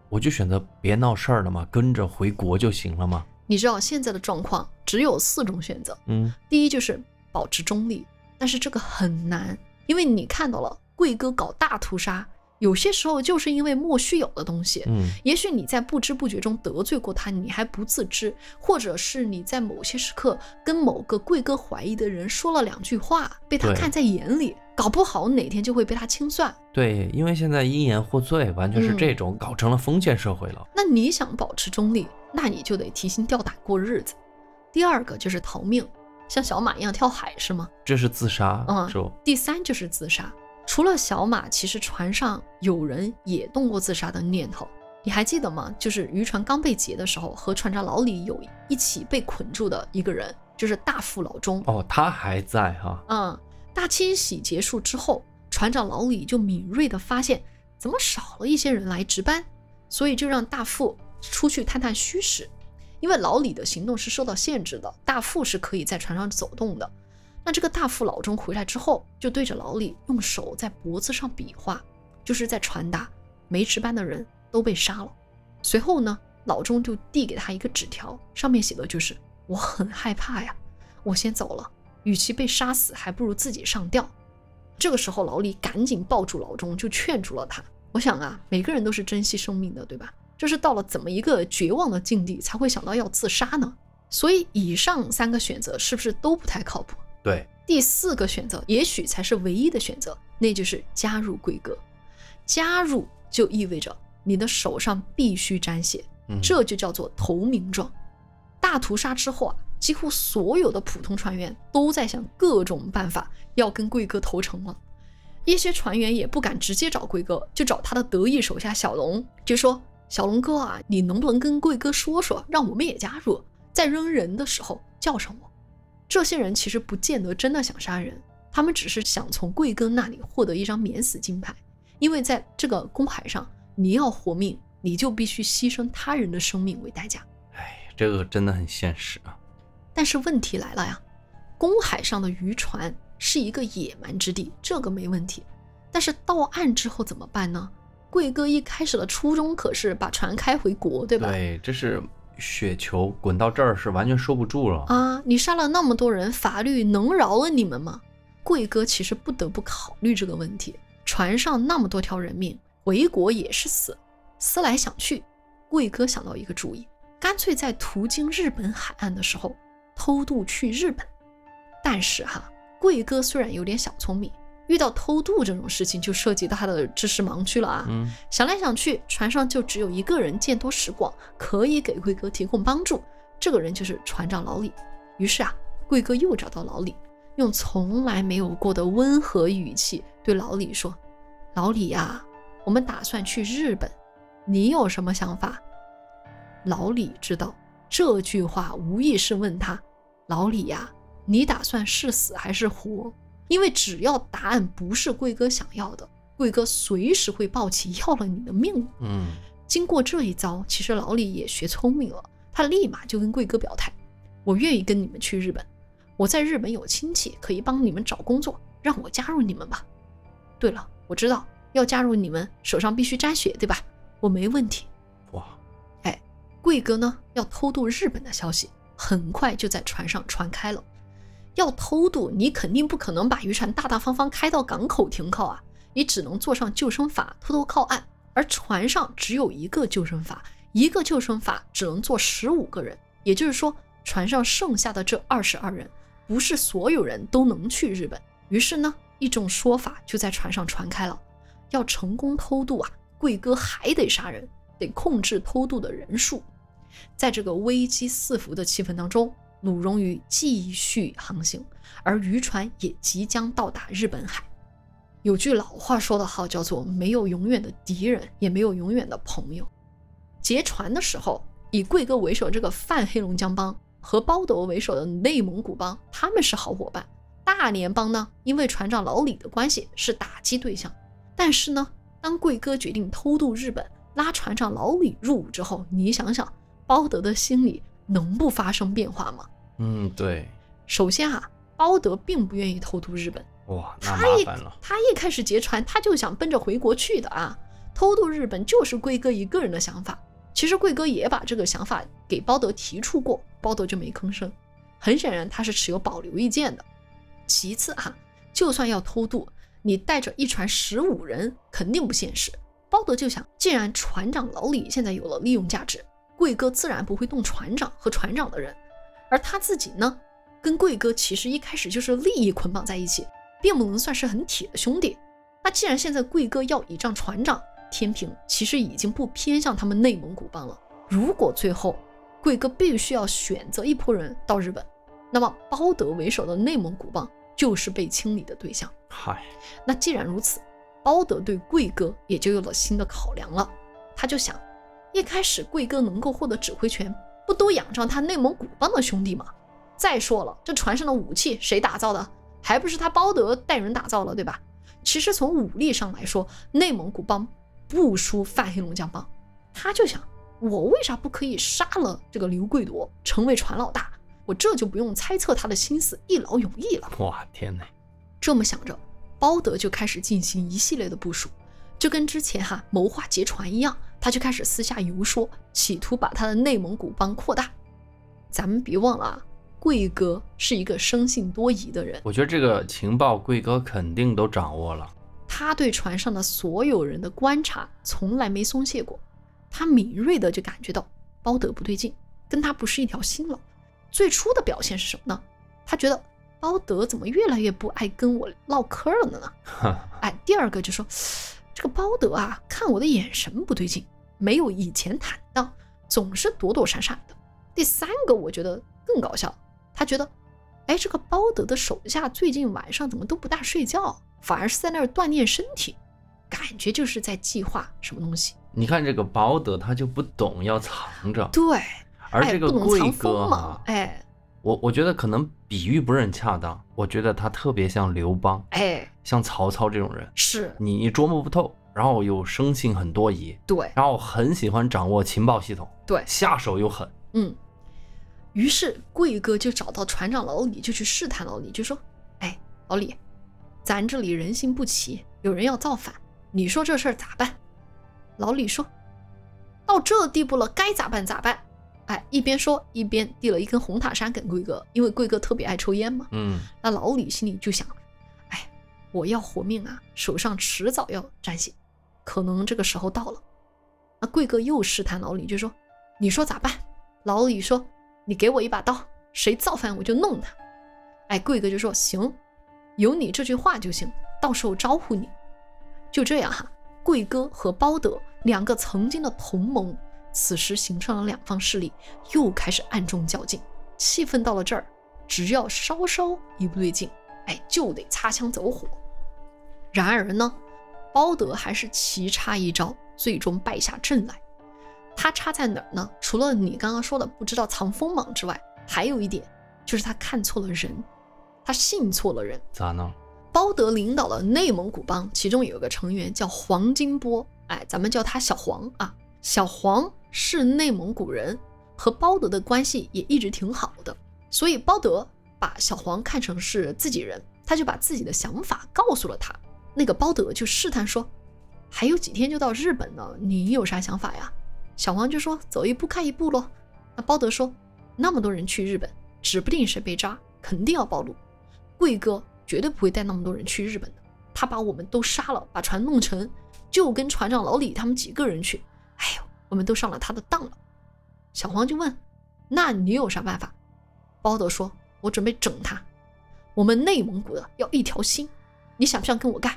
我就选择别闹事儿了嘛，跟着回国就行了嘛。你知道现在的状况只有四种选择，嗯，第一就是保持中立，但是这个很难，因为你看到了贵哥搞大屠杀，有些时候就是因为莫须有的东西，嗯，也许你在不知不觉中得罪过他，你还不自知，或者是你在某些时刻跟某个贵哥怀疑的人说了两句话，被他看在眼里，搞不好哪天就会被他清算。对，因为现在因言获罪，完全是嗯这种，搞成了封建社会了。那你想保持中立，那你就得提心吊胆过日子。第二个就是逃命，像小马一样跳海是吗？这是自杀，嗯是不？第三就是自杀。除了小马，其实船上有人也动过自杀的念头。你还记得吗？就是渔船刚被劫的时候，和船长老李有一起被捆住的一个人，就是大副老钟。哦，他还在哈。嗯，大清洗结束之后，船长老李就敏锐地发现，怎么少了一些人来值班，所以就让大副出去探探虚实。因为老李的行动是受到限制的，大副是可以在船上走动的。那这个大副老钟回来之后，就对着老李用手在脖子上比划，就是在传达没值班的人都被杀了。随后呢，老钟就递给他一个纸条，上面写的就是“我很害怕呀，我先走了。”与其被杀死，还不如自己上吊。这个时候，老李赶紧抱住老钟，就劝住了他。我想啊，每个人都是珍惜生命的，对吧？这是到了怎么一个绝望的境地，才会想到要自杀呢？所以，以上三个选择是不是都不太靠谱？对，第四个选择也许才是唯一的选择，那就是加入贵哥。加入就意味着你的手上必须沾血，嗯，这就叫做投名状。大屠杀之后啊，几乎所有的普通船员都在想各种办法要跟贵哥投诚了。一些船员也不敢直接找贵哥，就找他的得意手下小龙，就说：“小龙哥啊，你能不能跟贵哥说说，让我们也加入，在扔人的时候叫上我。”这些人其实不见得真的想杀人，他们只是想从贵哥那里获得一张免死金牌，因为在这个公海上，你要活命，你就必须牺牲他人的生命为代价。哎，这个真的很现实啊。但是问题来了呀，公海上的渔船是一个野蛮之地，这个没问题。但是到岸之后怎么办呢？贵哥一开始的初衷可是把船开回国，对吧？对，这是雪球滚到这儿是完全收不住了。啊，你杀了那么多人，法律能饶了你们吗？贵哥其实不得不考虑这个问题。船上那么多条人命，回国也是死。思来想去，贵哥想到一个主意，干脆在途经日本海岸的时候偷渡去日本。但是哈，贵哥虽然有点小聪明，遇到偷渡这种事情就涉及到他的知识盲区了啊。嗯，想来想去，船上就只有一个人见多识广，可以给贵哥提供帮助。这个人就是船长老李。于是啊，贵哥又找到老李，用从来没有过的温和语气对老李说：“老李呀、我们打算去日本，你有什么想法？”老李知道这句话无疑是问他：“老李呀、你打算是死还是活？”因为只要答案不是贵哥想要的，贵哥随时会抱起要了你的命。嗯，经过这一遭，其实老李也学聪明了，他立马就跟贵哥表态：“我愿意跟你们去日本，我在日本有亲戚可以帮你们找工作，让我加入你们吧。对了，我知道要加入你们，手上必须沾血，对吧？我没问题。哇，哎，贵哥呢要偷渡日本的消息，很快就在船上传开了。要偷渡，你肯定不可能把渔船大大方方开到港口停靠啊，你只能坐上救生筏偷偷靠岸。而船上只有一个救生筏，一个救生筏只能坐十五个人，也就是说，船上剩下的这二十二人，不是所有人都能去日本。于是呢，一种说法就在船上传开了：要成功偷渡啊，贵哥还得杀人，得控制偷渡的人数。在这个危机四伏的气氛当中。鲁荣鱼继续航行，而渔船也即将到达日本海。有句老话说得好，叫做“没有永远的敌人，也没有永远的朋友”。劫船的时候，以贵哥为首这个泛黑龙江帮和包德为首的内蒙古帮，他们是好伙伴。大连帮呢，因为船长老李的关系是打击对象。但是呢，当贵哥决定偷渡日本，拉船长老李入伍之后，你想想，包德的心里。能不发生变化吗？嗯，对。首先啊，包德并不愿意偷渡日本。哇，那麻烦了。他一开始劫船，他就想奔着回国去的啊。偷渡日本就是贵哥一个人的想法。其实贵哥也把这个想法给包德提出过，包德就没吭声。很显然他是持有保留意见的。其次啊，就算要偷渡，你带着一船十五人肯定不现实。包德就想，既然船长老李现在有了利用价值。贵哥自然不会动船长和船长的人，而他自己呢，跟贵哥其实一开始就是利益捆绑在一起，并不能算是很铁的兄弟。那既然现在贵哥要倚仗船长，天平其实已经不偏向他们内蒙古帮了。如果最后贵哥必须要选择一拨人到日本，那么包德为首的内蒙古帮就是被清理的对象。嗨，那既然如此，包德对贵哥也就有了新的考量了，他就想。一开始贵哥能够获得指挥权，不都仰仗他内蒙古帮的兄弟吗？再说了，这船上的武器谁打造的？还不是他包德带人打造了，对吧？其实从武力上来说，内蒙古帮不输泛黑龙江帮。他就想，我为啥不可以杀了这个刘贵夺，成为船老大？我这就不用猜测他的心思，一劳永逸了。哇，天哪！这么想着，包德就开始进行一系列的部署。就跟之前哈谋划劫船一样，他就开始私下游说，企图把他的内蒙古帮扩大。咱们别忘了啊，贵哥是一个生性多疑的人。我觉得这个情报贵哥肯定都掌握了。他对船上的所有人的观察从来没松懈过，他敏锐的就感觉到包德不对劲，跟他不是一条心了。最初的表现是什么呢？他觉得包德怎么越来越不爱跟我唠嗑了呢？哎，第二个就说。这个包德啊，看我的眼神不对劲，没有以前坦荡，总是躲躲闪闪的。第三个，我觉得更搞笑，他觉得，哎，这个包德的手下最近晚上怎么都不大睡觉，反而是在那儿锻炼身体，感觉就是在计划什么东西。你看这个包德，他就不懂要藏着。对，而这个贵哥嘛，哎。我我觉得可能比喻不是很恰当，我觉得他特别像刘邦，哎，像曹操这种人，是你你琢磨不透，然后又生性很多疑，对，然后很喜欢掌握情报系统，对，下手又狠，嗯，于是贵哥就找到船长老李，就去试探老李，就说，哎，老李，咱这里人心不齐，有人要造反，你说这事儿咋办？老李说，到这地步了，该咋办咋办。哎，一边说一边递了一根红塔山给贵哥，因为贵哥特别爱抽烟嘛。嗯，那老李心里就想，哎，我要活命啊，手上迟早要沾血，可能这个时候到了。那贵哥又试探老李，就说：“你说咋办？”老李说：“你给我一把刀，谁造反我就弄他。”哎，贵哥就说：“行，有你这句话就行，到时候招呼你。”就这样哈，贵哥和包德两个曾经的同盟。此时形成了两方势力，又开始暗中较劲，气氛到了这儿，只要稍稍一不对劲，哎，就得擦枪走火。然而呢，包德还是棋差一招，最终败下阵来。他差在哪儿呢？除了你刚刚说的不知道藏锋芒之外，还有一点就是他看错了人，他信错了人。咋呢？包德领导的内蒙古帮，其中有一个成员叫黄金波，哎，咱们叫他小黄啊。小黄是内蒙古人，和包德的关系也一直挺好的，所以包德把小黄看成是自己人，他就把自己的想法告诉了他。那个包德就试探说：“还有几天就到日本了，你有啥想法呀？”小黄就说：“走一步看一步喽。”那包德说：“那么多人去日本，指不定谁被扎，肯定要暴露。贵哥绝对不会带那么多人去日本的，他把我们都杀了，把船弄沉，就跟船长老李他们几个人去。哎呦，我们都上了他的当了。”小黄就问：“那你有啥办法？”包德说：“我准备整他。我们内蒙古的要一条心，你想不想跟我干？”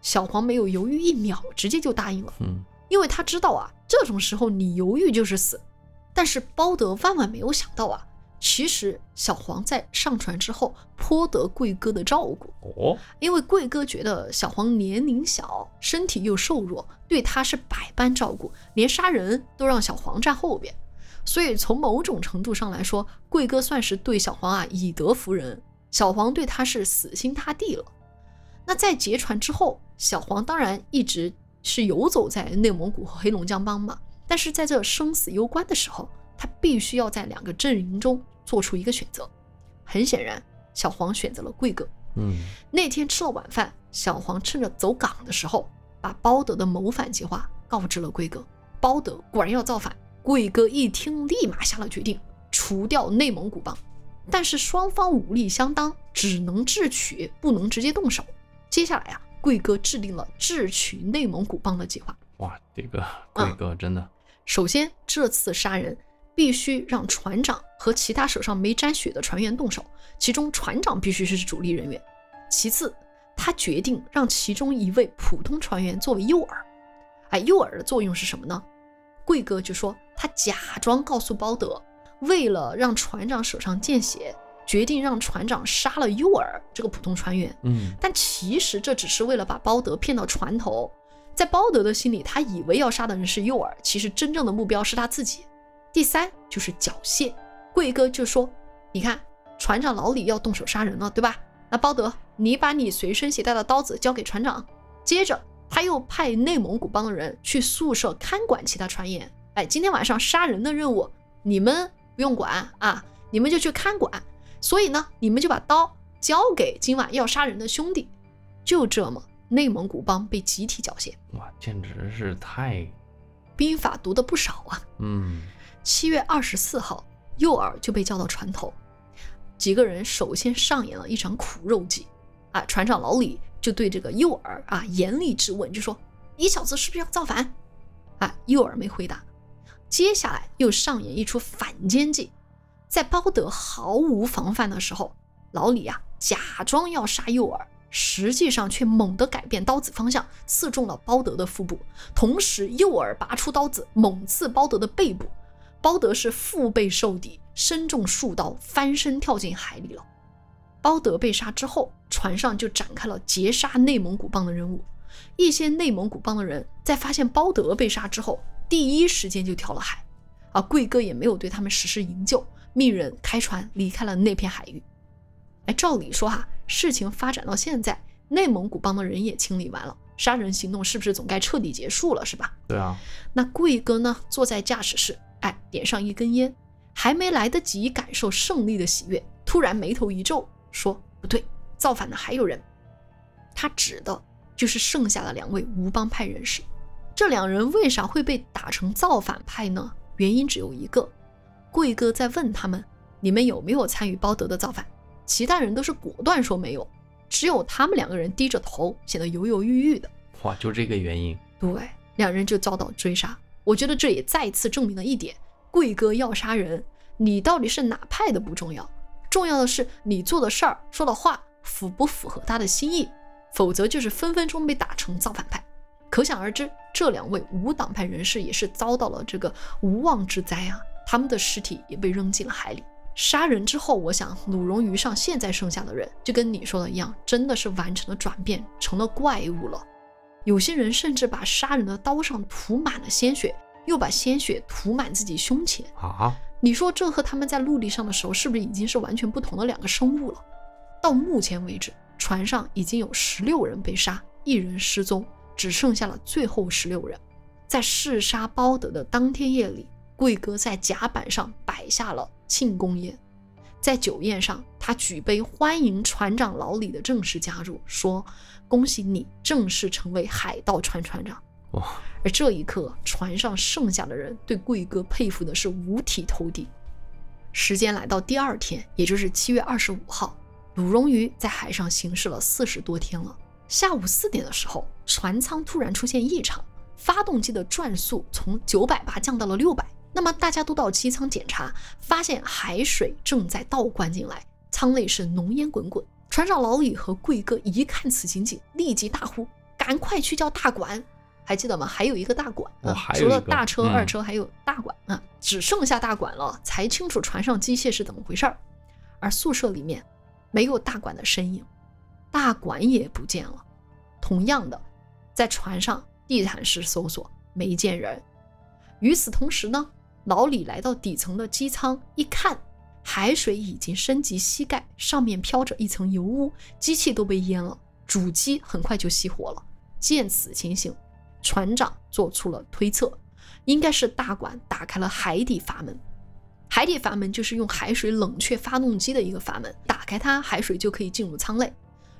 小黄没有犹豫一秒，直接就答应了。嗯，因为他知道啊，这种时候你犹豫就是死。但是包德万万没有想到啊，其实小黄在上船之后颇得贵哥的照顾哦，因为贵哥觉得小黄年龄小，身体又瘦弱，对他是百般照顾，连杀人都让小黄站后边。所以从某种程度上来说，贵哥算是对小黄啊以德服人，小黄对他是死心塌地了。那在劫船之后，小黄当然一直是游走在内蒙古和黑龙江帮嘛。但是在这生死攸关的时候，他必须要在两个阵营中做出一个选择。很显然，小黄选择了贵哥。嗯，那天吃了晚饭，小黄趁着走岗的时候，把包德的谋反计划告知了贵哥。包德果然要造反，贵哥一听，立马下了决定，除掉内蒙古帮。但是双方武力相当，只能智取，不能直接动手。接下来啊，贵哥制定了智取内蒙古帮的计划。哇，这个贵哥真的。首先，这次杀人必须让船长和其他手上没沾血的船员动手，其中船长必须是主力人员。其次，他决定让其中一位普通船员作为诱饵。哎，诱饵的作用是什么呢？贵哥就说他假装告诉包德，为了让船长手上见血，决定让船长杀了诱饵这个普通船员。嗯，但其实这只是为了把包德骗到船头。在包德的心里，他以为要杀的人是诱饵，其实真正的目标是他自己。第三就是缴械，贵哥就说：“你看，船长老李要动手杀人了，对吧？那包德，你把你随身携带的刀子交给船长。”接着他又派内蒙古帮的人去宿舍看管其他船员。哎，今天晚上杀人的任务你们不用管啊，你们就去看管。所以呢，你们就把刀交给今晚要杀人的兄弟。就这么。内蒙古帮被集体缴械，哇，简直是太兵法读的不少啊。嗯，七月二十四号，诱饵就被叫到船头，几个人首先上演了一场苦肉计。啊，船长老李就对这个诱饵啊严厉质问，就说：“你小子是不是要造反？”啊，诱饵没回答。接下来又上演一出反间计，在包德毫无防范的时候，老李啊假装要杀诱饵。实际上却猛地改变刀子方向，刺中了包德的腹部，同时诱饵拔出刀子猛刺包德的背部，包德是腹背受敌，身中数刀，翻身跳进海里了。包德被杀之后，船上就展开了劫杀内蒙古帮的任务。一些内蒙古帮的人在发现包德被杀之后，第一时间就跳了海，而贵哥也没有对他们实施营救，命人开船离开了那片海域。哎，照理说哈。事情发展到现在，内蒙古帮的人也清理完了，杀人行动是不是总该彻底结束了，是吧？对啊。那贵哥呢？坐在驾驶室，哎，点上一根烟，还没来得及感受胜利的喜悦，突然眉头一皱，说：“不对，造反的还有人。”他指的就是剩下的两位吴帮派人士。这两人为啥会被打成造反派呢？原因只有一个，贵哥在问他们：“你们有没有参与包德的造反？”其他人都是果断说没有，只有他们两个人低着头，显得犹犹豫豫的。哇，就这个原因，对，两人就遭到追杀。我觉得这也再次证明了一点：贵哥要杀人，你到底是哪派的不重要，重要的是你做的事儿、说的话符不符合他的心意，否则就是分分钟被打成造反派。可想而知，这两位无党派人士也是遭到了这个无妄之灾啊！他们的尸体也被扔进了海里。杀人之后，我想鲁荣鱼上现在剩下的人，就跟你说的一样，真的是完成了转变，成了怪物了。有些人甚至把杀人的刀上涂满了鲜血，又把鲜血涂满自己胸前啊！你说这和他们在陆地上的时候，是不是已经是完全不同的两个生物了？到目前为止，船上已经有十六人被杀，一人失踪，只剩下了最后十六人。在弑杀包德的当天夜里，贵哥在甲板上摆下了庆功宴，在酒宴上，他举杯欢迎船长老李的正式加入，说：“恭喜你正式成为海盗船船长。”哇！而这一刻，船上剩下的人对贵哥佩服的是五体投地。时间来到第二天，也就是七月二十五号，鲁荣鱼在海上行驶了四十多天了。下午四点的时候，船舱突然出现异常，发动机的转速从九百八降到了六百。那么大家都到机舱检查，发现海水正在倒灌进来，舱内是浓烟滚滚。船长老李和贵哥一看此情景，立即大呼：“赶快去叫大管！”还记得吗？还有一个大管啊，除了大车、二车，还有大管啊，只剩下大管了，才清楚船上机械是怎么回事儿。而宿舍里面没有大管的身影，大管也不见了。同样的，在船上地毯式搜索，没见人。与此同时呢，老李来到底层的机舱一看，海水已经升及膝盖，上面飘着一层油污，机器都被淹了，主机很快就熄火了。见此情形。船长做出了推测，应该是大管打开了海底阀门。海底阀门就是用海水冷却发动机的一个阀门，打开它，海水就可以进入舱内。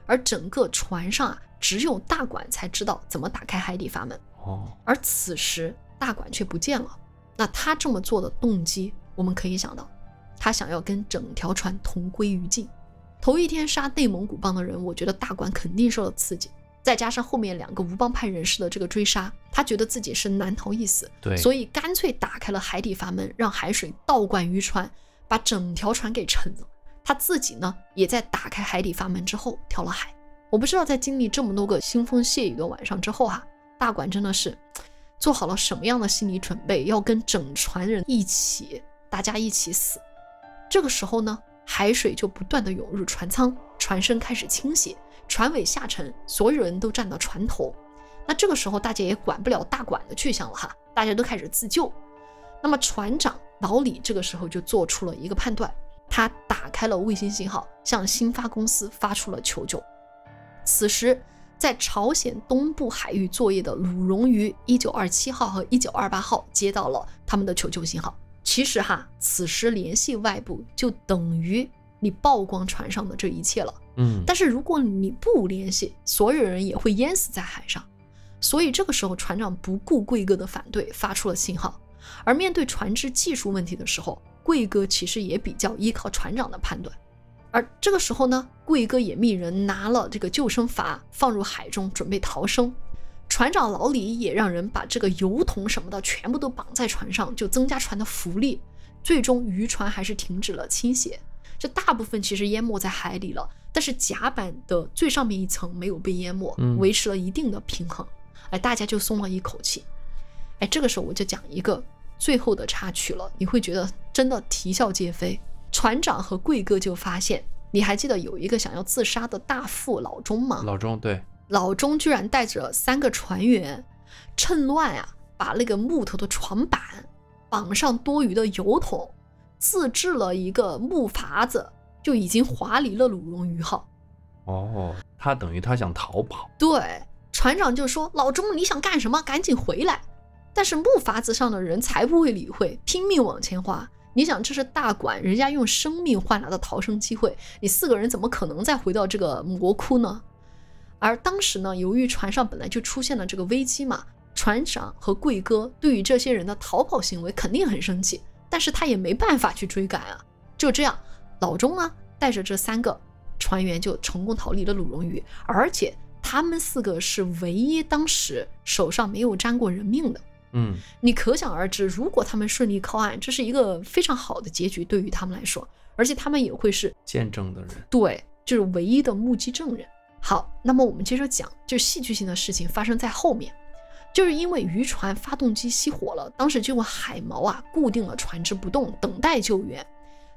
而整个船上啊，只有大管才知道怎么打开海底阀门。哦，而此时大管却不见了。那他这么做的动机，我们可以想到，他想要跟整条船同归于尽。头一天杀内蒙古帮的人，我觉得大管肯定受了刺激。再加上后面两个无帮派人士的这个追杀，他觉得自己是难逃一死，对，所以干脆打开了海底阀门，让海水倒灌渔船，把整条船给沉了。他自己呢，也在打开海底阀门之后跳了海。我不知道在经历这么多个腥风血雨的晚上之后哈，大管真的是做好了什么样的心理准备，要跟整船人一起，大家一起死。这个时候呢，海水就不断的涌入船舱，船身开始倾斜。船尾下沉，所有人都站到船头。那这个时候，大家也管不了大管的去向了哈，大家都开始自救。那么船长老李这个时候就做出了一个判断，他打开了卫星信号，向新发公司发出了求救。此时，在朝鲜东部海域作业的鲁荣鱼一九二七号和一九二八号接到了他们的求救信号。其实哈，此时联系外部就等于你曝光船上的这一切了。嗯，但是如果你不联系，所有人也会淹死在海上。所以这个时候，船长不顾贵哥的反对，发出了信号。而面对船只技术问题的时候，贵哥其实也比较依靠船长的判断。而这个时候呢，贵哥也命人拿了这个救生筏放入海中，准备逃生。船长老李也让人把这个油桶什么的全部都绑在船上，就增加船的浮力。最终渔船还是停止了倾斜。这大部分其实淹没在海里了，但是甲板的最上面一层没有被淹没，维持了一定的平衡，哎，大家就松了一口气。哎，这个时候我就讲一个最后的插曲了，你会觉得真的啼笑皆非。船长和贵哥就发现，你还记得有一个想要自杀的大副老钟吗？老钟对，老钟居然带着三个船员，趁乱啊，把那个木头的床板绑上多余的油桶。自制了一个木筏子，就已经划离了鲁荣鱼号。哦，他等于他想逃跑。对，船长就说：“老钟，你想干什么？赶紧回来！”但是木筏子上的人才不会理会，拼命往前划。你想，这是大管，人家用生命换来的逃生机会，你四个人怎么可能再回到这个魔窟呢？而当时呢，由于船上本来就出现了这个危机嘛，船长和贵哥对于这些人的逃跑行为肯定很生气。但是他也没办法去追赶啊，就这样，老钟呢带着这三个船员就成功逃离了鲁荣鱼，而且他们四个是唯一当时手上没有沾过人命的。嗯，你可想而知，如果他们顺利靠岸，这是一个非常好的结局对于他们来说，而且他们也会是见证的人，对，就是唯一的目击证人。好，那么我们接着讲，就戏剧性的事情发生在后面。就是因为渔船发动机熄火了，当时就用海锚啊固定了船只不动，等待救援。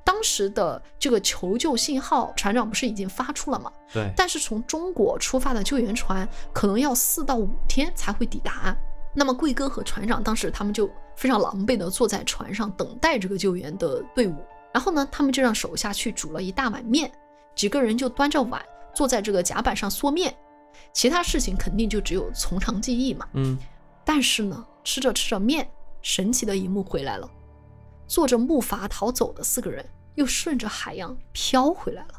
当时的这个求救信号，船长不是已经发出了吗？对。但是从中国出发的救援船可能要四到五天才会抵达。那么贵哥和船长当时他们就非常狼狈地坐在船上等待这个救援的队伍。然后呢，他们就让手下去煮了一大碗面，几个人就端着碗坐在这个甲板上嗦面，其他事情肯定就只有从长计议嘛。嗯，但是呢，吃着吃着面，神奇的一幕回来了，坐着木筏逃走的四个人又顺着海洋飘回来了。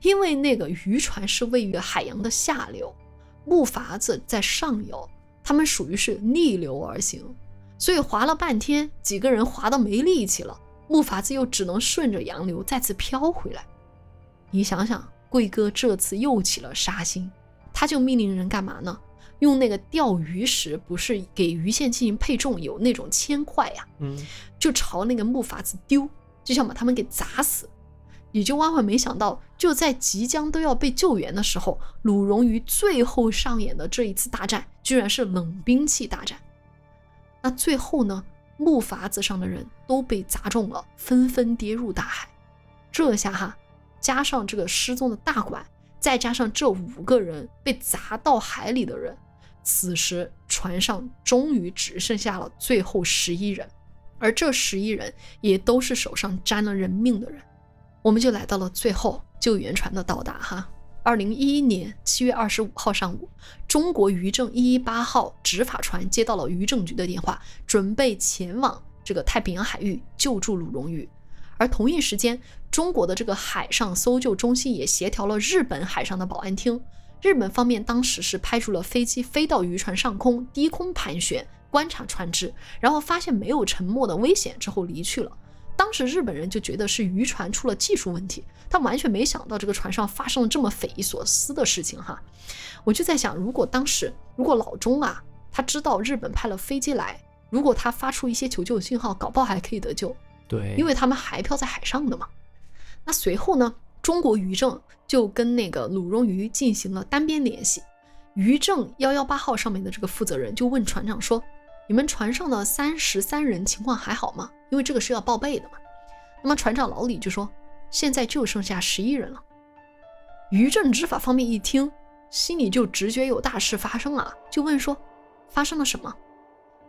因为那个渔船是位于海洋的下流，木筏子在上游，他们属于是逆流而行，所以划了半天，几个人划得没力气了，木筏子又只能顺着洋流再次飘回来。你想想，贵哥这次又起了杀心，他就命令人干嘛呢？用那个钓鱼时不是给鱼线进行配重有那种铅块呀，嗯，就朝那个木筏子丢，就想把他们给砸死。也就万万没想到，就在即将都要被救援的时候，鲁荣鱼最后上演的这一次大战，居然是冷兵器大战。那最后呢，木筏子上的人都被砸中了，纷纷跌入大海。这下哈，加上这个失踪的大管，再加上这五个人被砸到海里的人，此时船上终于只剩下了最后十一人，而这十一人也都是手上沾了人命的人。我们就来到了最后救援船的到达哈。二零一一年七月二十五号上午，中国渔政一一八号执法船接到了渔政局的电话，准备前往这个太平洋海域救助鲁荣鱼。而同一时间，中国的这个海上搜救中心也协调了日本海上的保安厅。日本方面当时是派出了飞机飞到渔船上空低空盘旋观察船只，然后发现没有沉没的危险之后离去了。当时日本人就觉得是渔船出了技术问题，他完全没想到这个船上发生了这么匪夷所思的事情哈。我就在想，如果当时如果老钟啊，他知道日本派了飞机来，如果他发出一些求救信号，搞不好还可以得救。对，因为他们还漂在海上的嘛。那随后呢，中国渔政就跟那个鲁荣鱼进行了单边联系。渔政幺幺八号上面的这个负责人就问船长说：“你们船上的三十三人情况还好吗？”因为这个是要报备的嘛。那么船长老李就说：“现在就剩下十一人了。”渔政执法方面一听，心里就直觉有大事发生了，就问说：“发生了什么？”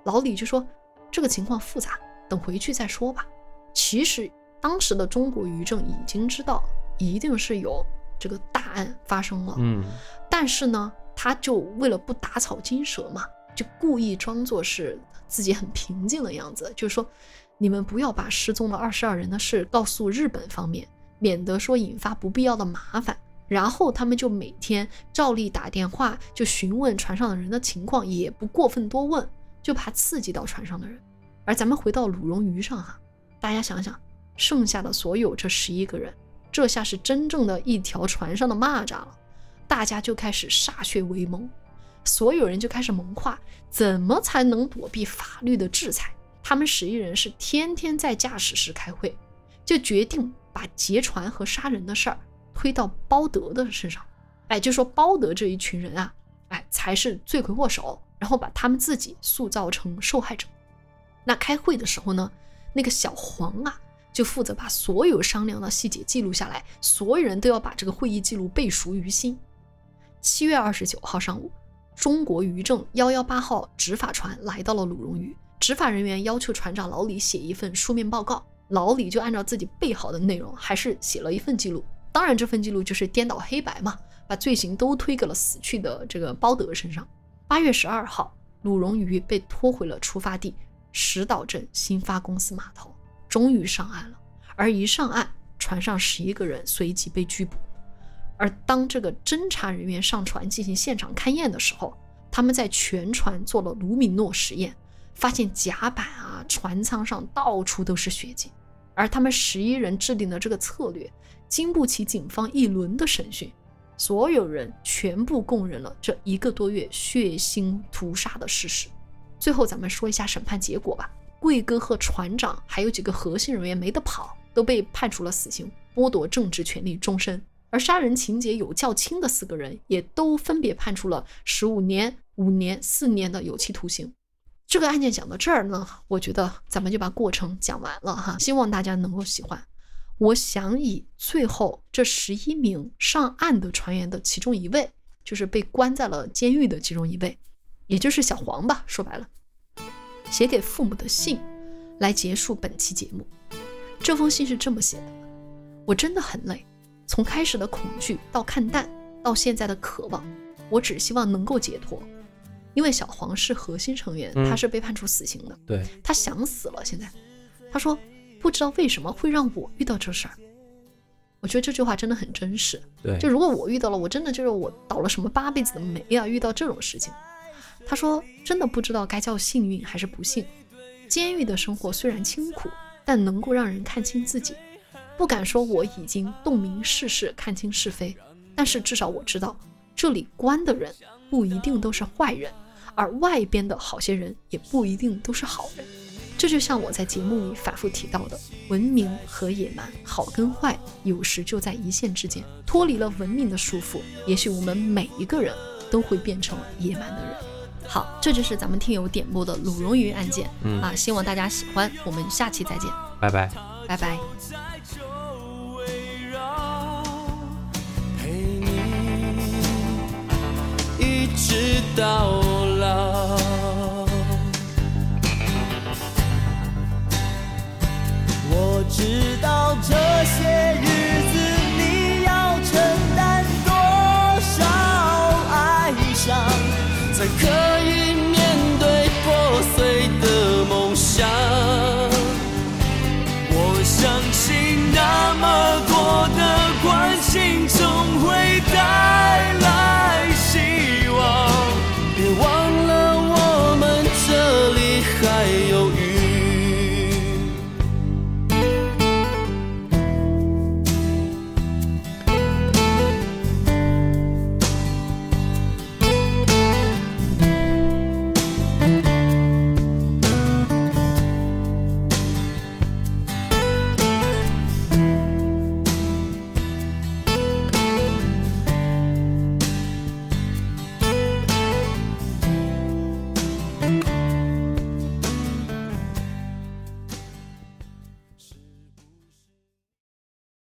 老李就说：“这个情况复杂，等回去再说吧。”其实当时的中国渔政已经知道，一定是有这个大案发生了。嗯，但是呢，他就为了不打草惊蛇嘛，就故意装作是自己很平静的样子，就是说，你们不要把失踪了二十二人的事告诉日本方面，免得说引发不必要的麻烦。然后他们就每天照例打电话，就询问船上的人的情况，也不过分多问，就怕刺激到船上的人。而咱们回到鲁荣鱼上哈，大家想想，剩下的所有这十一个人，这下是真正的一条船上的蚂蚱了。大家就开始歃血为盟，所有人就开始谋划怎么才能躲避法律的制裁。他们十一人是天天在驾驶室开会，就决定把劫船和杀人的事儿推到包德的身上。哎，就说包德这一群人啊，哎，才是罪魁祸首，然后把他们自己塑造成受害者。那开会的时候呢，那个小黄啊，就负责把所有商量的细节记录下来，所有人都要把这个会议记录背熟于心。七月二十九号上午，中国渔政幺幺八号执法船来到了鲁荣渔，执法人员要求船长老李写一份书面报告，老李就按照自己备好的内容，还是写了一份记录。当然，这份记录就是颠倒黑白嘛，把罪行都推给了死去的这个包德身上。八月十二号，鲁荣鱼被拖回了出发地石岛镇新发公司码头，终于上岸了。而一上岸，船上十一个人随即被拘捕。而当这个侦查人员上船进行现场勘验的时候，他们在全船做了卢米诺实验，发现甲板啊、船舱上到处都是血迹。而他们十一人制定的这个策略，经不起警方一轮的审讯，所有人全部供认了这一个多月血腥屠杀的事实。最后，咱们说一下审判结果吧。贵哥和船长还有几个核心人员没得跑，都被判处了死刑，剥夺政治权利终身。而杀人情节有较轻的四个人，也都分别判处了十五年、五年、四年的有期徒刑。这个案件讲到这儿呢，我觉得咱们就把过程讲完了哈，希望大家能够喜欢。我想以最后这十一名上岸的船员的其中一位，就是被关在了监狱的其中一位，也就是小黄吧，说白了，写给父母的信，来结束本期节目。这封信是这么写的：我真的很累。从开始的恐惧到看淡，到现在的渴望，我只希望能够解脱。因为小黄是核心成员，嗯他是被判处死刑的，对，他想死了。现在他说不知道为什么会让我遇到这事儿。我觉得这句话真的很真实。对，就如果我遇到了，我真的就是我倒了什么八辈子的霉啊！遇到这种事情，他说真的不知道该叫幸运还是不幸。监狱的生活虽然清苦，但能够让人看清自己。不敢说我已经洞明世事、看清是非，但是至少我知道，这里关的人不一定都是坏人，而外边的好些人也不一定都是好人。这就像我在节目里反复提到的，文明和野蛮，好跟坏，有时就在一线之间。脱离了文明的束缚，也许我们每一个人都会变成野蛮的人。好，这就是咱们听友点播的鲁荣云案件、嗯啊，希望大家喜欢。我们下期再见，拜拜。拜拜。到老我知道这些